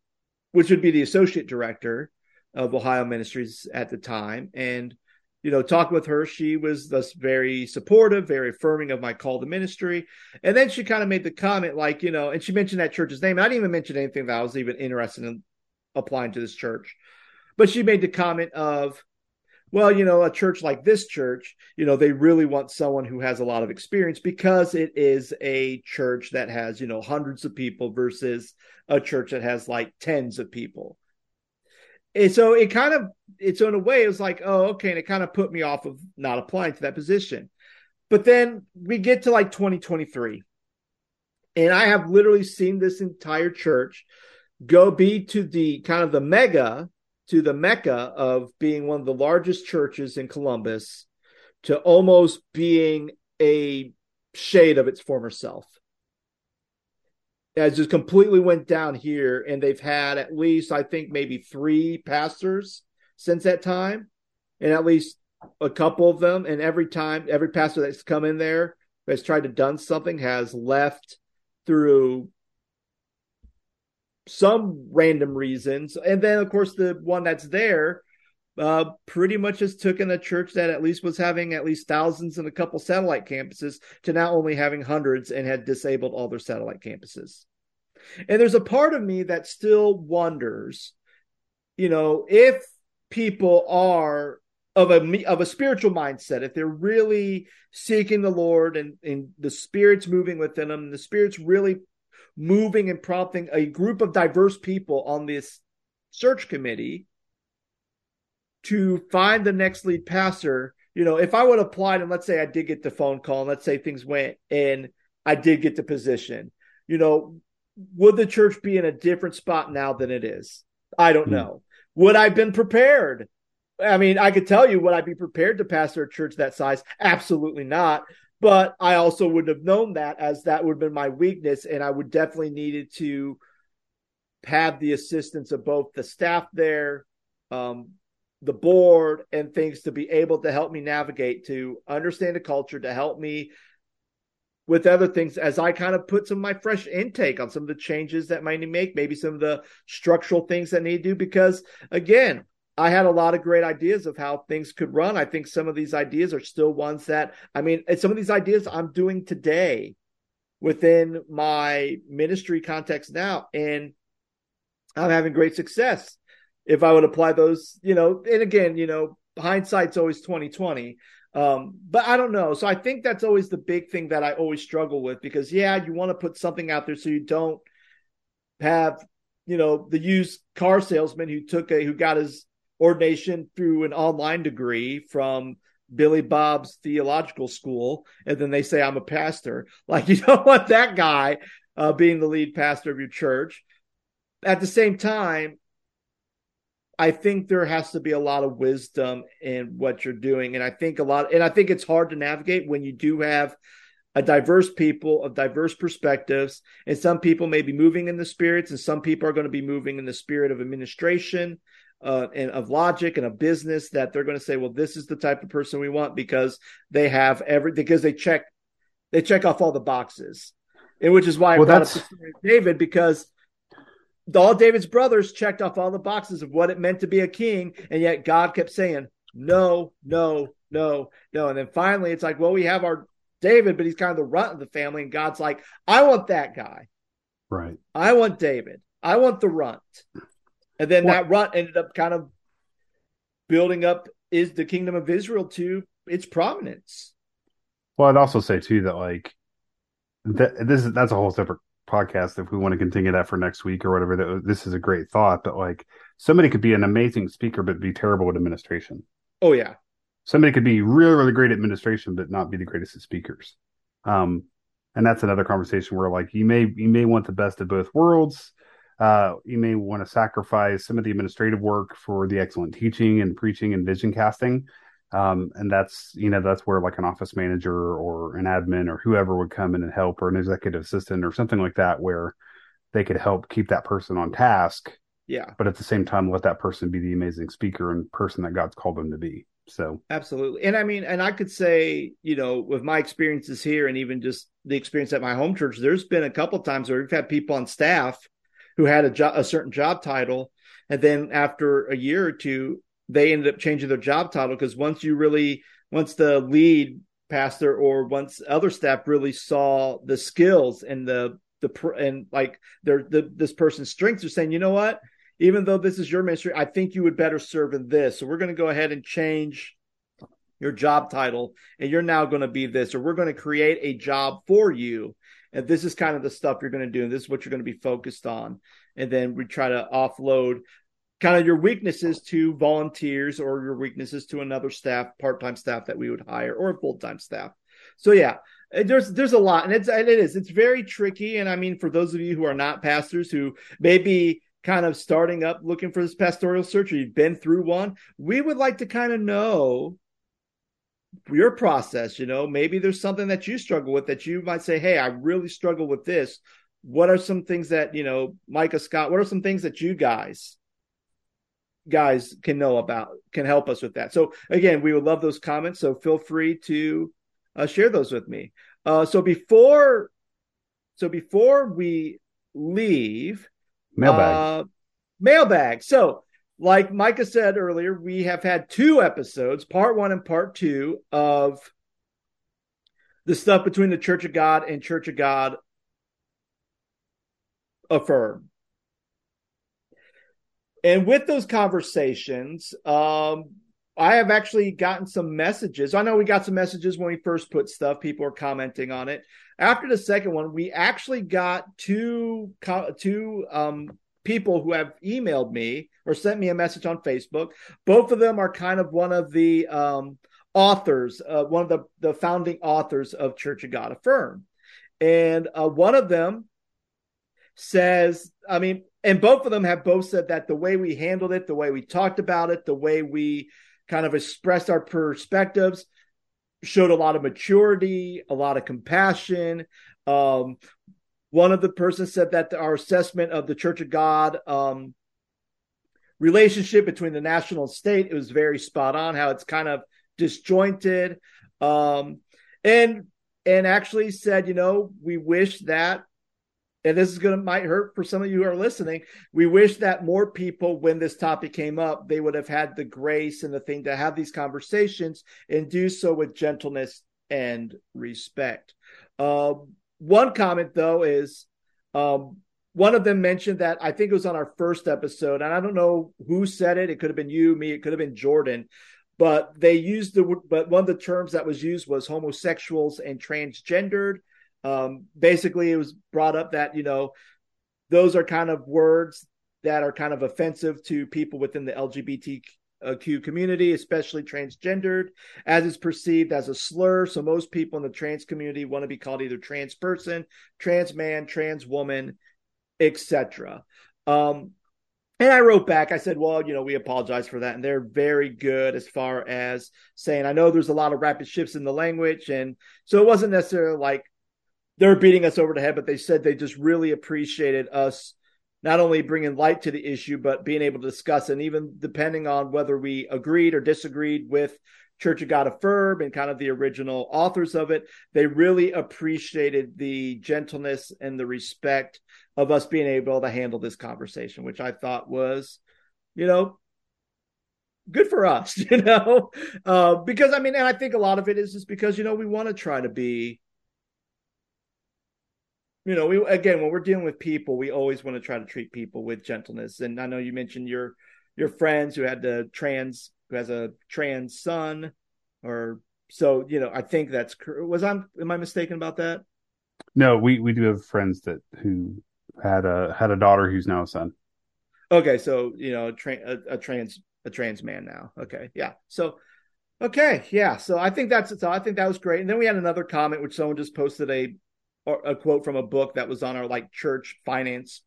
S1: which would be the associate director of Ohio Ministries at the time. And, you know, talking with her, she was thus very supportive, very affirming of my call to ministry. And then she kind of made the comment, like, you know, and she mentioned that church's name. I didn't even mention anything that I was even interested in applying to this church. But she made the comment of, well, you know, a church like this church, you know, they really want someone who has a lot of experience because it is a church that has, you know, hundreds of people versus a church that has like tens of people. And so it kind of, it's in a way, it was like, oh, okay. And it kind of put me off of not applying to that position. But then we get to like 2023. And I have literally seen this entire church go be to the kind of the mega to the mecca of being one of the largest churches in Columbus to almost being a shade of its former self. It just completely went down here, and they've had at least, I think, maybe three pastors since that time, and at least a couple of them. And every time, every pastor that's come in there has tried to done something has left through some random reasons. And then, of course, the one that's there uh, pretty much has taken a church that at least was having at least thousands and a couple satellite campuses to now only having hundreds and had disabled all their satellite campuses. And there's a part of me that still wonders, you know, if people are of a of a spiritual mindset, if they're really seeking the Lord and, and the Spirit's moving within them, the Spirit's really moving and prompting a group of diverse people on this search committee to find the next lead pastor. You know, if I would apply and let's say I did get the phone call and let's say things went and I did get the position, you know, would the church be in a different spot now than it is? I don't mm-hmm. know. Would I have been prepared? I mean, I could tell you, would I be prepared to pastor a church that size? Absolutely not. But I also wouldn't have known that as that would have been my weakness. And I would definitely needed to have the assistance of both the staff there, um, the board, and things to be able to help me navigate, to understand the culture, to help me with other things as I kind of put some of my fresh intake on some of the changes that might need make, maybe some of the structural things that need to do. Because again, I had a lot of great ideas of how things could run. I think some of these ideas are still ones that, I mean, some of these ideas I'm doing today within my ministry context now. And I'm having great success. If I would apply those, you know, and again, you know, hindsight's always 2020. Um, but I don't know. So I think that's always the big thing that I always struggle with because yeah, you want to put something out there so you don't have, you know, the used car salesman who took a who got his ordination through an online degree from Billy Bob's theological school, and then they say I'm a pastor. Like you don't want that guy uh, being the lead pastor of your church. At the same time, I think there has to be a lot of wisdom in what you're doing, and I think a lot, and I think it's hard to navigate when you do have a diverse people of diverse perspectives, and some people may be moving in the spirits, and some people are going to be moving in the spirit of administration uh, and of logic and a business that they're going to say, well, this is the type of person we want because they have every because they check they check off all the boxes, and which is why well, I brought up David because all David's brothers checked off all the boxes of what it meant to be a king, and yet God kept saying no, no, no, no, and then finally it's like, well, we have our David, but he's kind of the runt of the family, and God's like, I want that guy,
S2: right?
S1: I want David. I want the runt. And then that rut ended up kind of building up is the kingdom of Israel to its prominence.
S2: Well, I'd also say too that like that this is that's a whole separate podcast if we want to continue that for next week or whatever. That this is a great thought, but like somebody could be an amazing speaker but be terrible at administration.
S1: Oh yeah,
S2: somebody could be really really great at administration but not be the greatest at speakers. Um, and that's another conversation where like you may you may want the best of both worlds uh, you may want to sacrifice some of the administrative work for the excellent teaching and preaching and vision casting. Um, and that's you know that's where like an office manager or an admin or whoever would come in and help or an executive assistant or something like that where they could help keep that person on task.
S1: Yeah.
S2: But at the same time let that person be the amazing speaker and person that god's called them to be. So.
S1: Absolutely. And i mean and i could say you know with my experiences here and even just the experience at my home church there's been a couple times where we've had people on staff who had a job, a certain job title, and then after a year or two, they ended up changing their job title because once you really, once the lead pastor or once other staff really saw the skills and the the and like their the, this person's strengths, are saying, you know what, even though this is your ministry, I think you would better serve in this. So we're going to go ahead and change your job title, and you're now going to be this, or we're going to create a job for you and this is kind of the stuff you're going to do and this is what you're going to be focused on. And then we try to offload kind of your weaknesses to volunteers or your weaknesses to another staff part-time staff that we would hire or full-time staff. So yeah there's there's a lot and it's and it is it's very tricky. And i mean for those of you who are not pastors who may be kind of starting up looking for this pastoral search or you've been through one we would like to kind of know your process you know maybe there's something that you struggle with that you might say hey i really struggle with this. What are some things that you know micah scott what are some things that you guys guys can know about can help us with that? So again we would love those comments. So feel free to uh, share those with me. Uh, so before so before we leave
S2: mailbag.
S1: uh, mailbag. So like Micah said earlier, we have had two episodes, part one and part two, of the stuff between the Church of God and Church of God affirm. And with those conversations, um, I have actually gotten some messages. I know we got some messages when we first put stuff. People are commenting on it. After the second one, we actually got two two um, people who have emailed me or sent me a message on Facebook. Both of them are kind of one of the um, authors, uh, one of the, the founding authors of Church of God Affirm. And uh, one of them says, I mean, and both of them have both said that the way we handled it, the way we talked about it, the way we kind of expressed our perspectives showed a lot of maturity, a lot of compassion. Um, one of the persons said that our assessment of the Church of God um, relationship between the national and state it was very spot on. How it's kind of disjointed, um, and and actually said, you know, we wish that and this is going to might hurt for some of you who are listening we wish that more people when this topic came up they would have had the grace and the thing to have these conversations and do so with gentleness and respect uh, one comment though is um, one of them mentioned that I think it was on our first episode, and I don't know who said it. It could have been you, me, it could have been Jordan, but they used the but one of the terms that was used was homosexuals and transgendered. Um, basically, it was brought up that you know those are kind of words that are kind of offensive to people within the LGBT Q community, especially transgendered, as is perceived as a slur. So most people in the trans community want to be called either trans person, trans man, trans woman, etc. Um, and I wrote back, I said, well, you know, we apologize for that. And they're very good as far as saying, I know there's a lot of rapid shifts in the language. And so it wasn't necessarily like they're beating us over the head, but they said they just really appreciated us not only bringing light to the issue, but being able to discuss. And even depending on whether we agreed or disagreed with Church of God Affirm and kind of the original authors of it, they really appreciated the gentleness and the respect of us being able to handle this conversation, which I thought was, you know, good for us, you know, uh, because I mean, and I think a lot of it is just because, you know, we want to try to be you know, we again when we're dealing with people, we always want to try to treat people with gentleness. And I know you mentioned your your friends who had the trans who has a trans son, or so you know. I think that's was I am am I mistaken about that?
S2: No, we we do have friends that who had a had a daughter who's now a son.
S1: Okay, so you know, a, tra- a, a trans a trans man now. Okay, yeah. So okay, yeah. So I think that's it. so. I think that was great. And then we had another comment which someone just posted a a quote from a book that was on our like church finance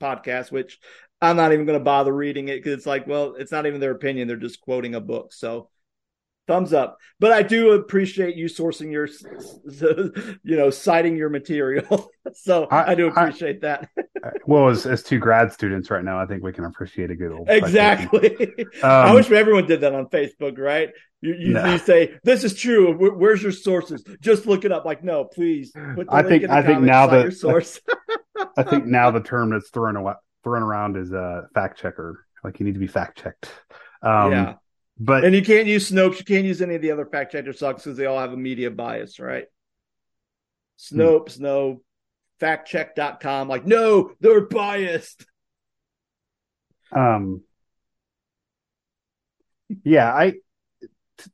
S1: podcast, which I'm not even going to bother reading it because it's like, well, it's not even their opinion; they're just quoting a book. So thumbs up. But I do appreciate you sourcing your, you know, citing your material. so I, I do appreciate I, that.
S2: well, as, as two grad students right now, I think we can appreciate a good old.
S1: Exactly. Um, I wish everyone did that on Facebook, right? You, you, no. you, say this is true. Where's your sources? Just look it up. Like, no, please.
S2: I think I think now the source. I think now the term that's thrown thrown around is a fact checker. Like you need to be fact checked. Um, yeah. But
S1: and you can't use Snopes. You can't use any of the other fact checker sucks because they all have a media bias, right? Snopes, hmm. no. Factcheck.com, like, no, they're biased.
S2: Um. Yeah, I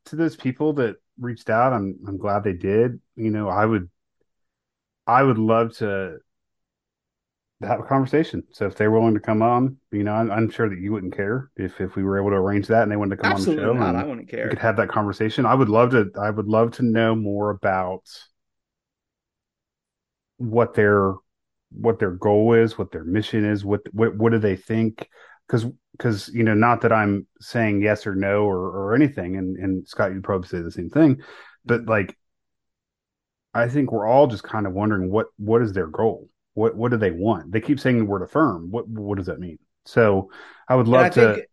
S2: to those people that reached out, I'm I'm glad they did. You know, I would I would love to have a conversation. So if they're willing to come on, you know, I'm, I'm, sure that you wouldn't care if if we were able to arrange that and they wanted to come
S1: Absolutely
S2: on the
S1: show. Not. I wouldn't care.
S2: We could have that conversation. I would love to. I would love to know more about what their what their goal is, what their mission is, what what what do they think? Because because you know, not that I'm saying yes or no or or anything, and and Scott, you probably say the same thing, but like. I think we're all just kind of wondering what what is their goal what what do they want? They keep saying the word affirm. What what does that mean? So I would love and I
S1: to. Think,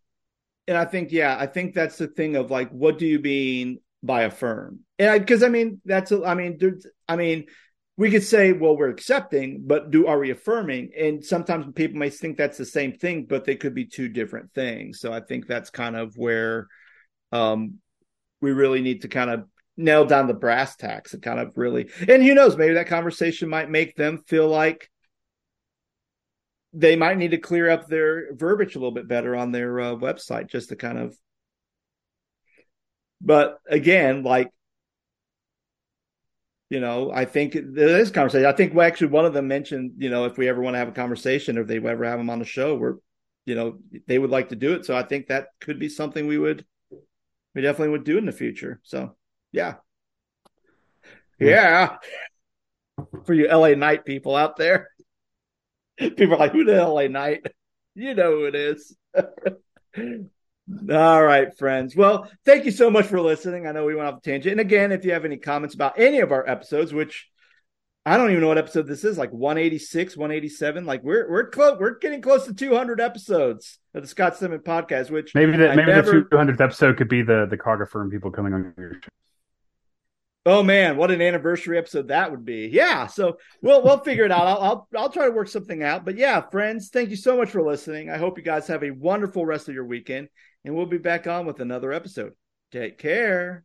S1: and I think yeah, I think that's the thing of like, what do you mean by affirm? And because I, I, mean that's a, I mean I mean we could say well we're accepting, but do are we affirming? And sometimes people may think that's the same thing, but they could be two different things. So I think that's kind of where um we really need to kind of nail down the brass tacks and kind of really and who knows maybe that conversation might make them feel like they might need to clear up their verbiage a little bit better on their uh, website just to kind of but again like you know i think there is conversation i think actually one of them mentioned you know if we ever want to have a conversation or if they ever have them on the show we're, you know they would like to do it so i think that could be something we would we definitely would do in the future so yeah. Yeah. For you LA Knight people out there. People are like, who the LA Knight? You know who it is. All right, friends. Well, thank you so much for listening. I know we went off the tangent. And again, if you have any comments about any of our episodes, which I don't even know what episode this is, like 186, 187. Like we're we're close, we're getting close to 200 episodes of the Scott Stedman podcast. Which
S2: maybe the, maybe never... the 200th episode could be the the Kaga firm people coming on your show.
S1: Oh man, what an anniversary episode that would be! Yeah, so we'll we'll figure it out. I'll, I'll I'll try to work something out. But yeah, friends, thank you so much for listening. I hope you guys have a wonderful rest of your weekend, and we'll be back on with another episode. Take care.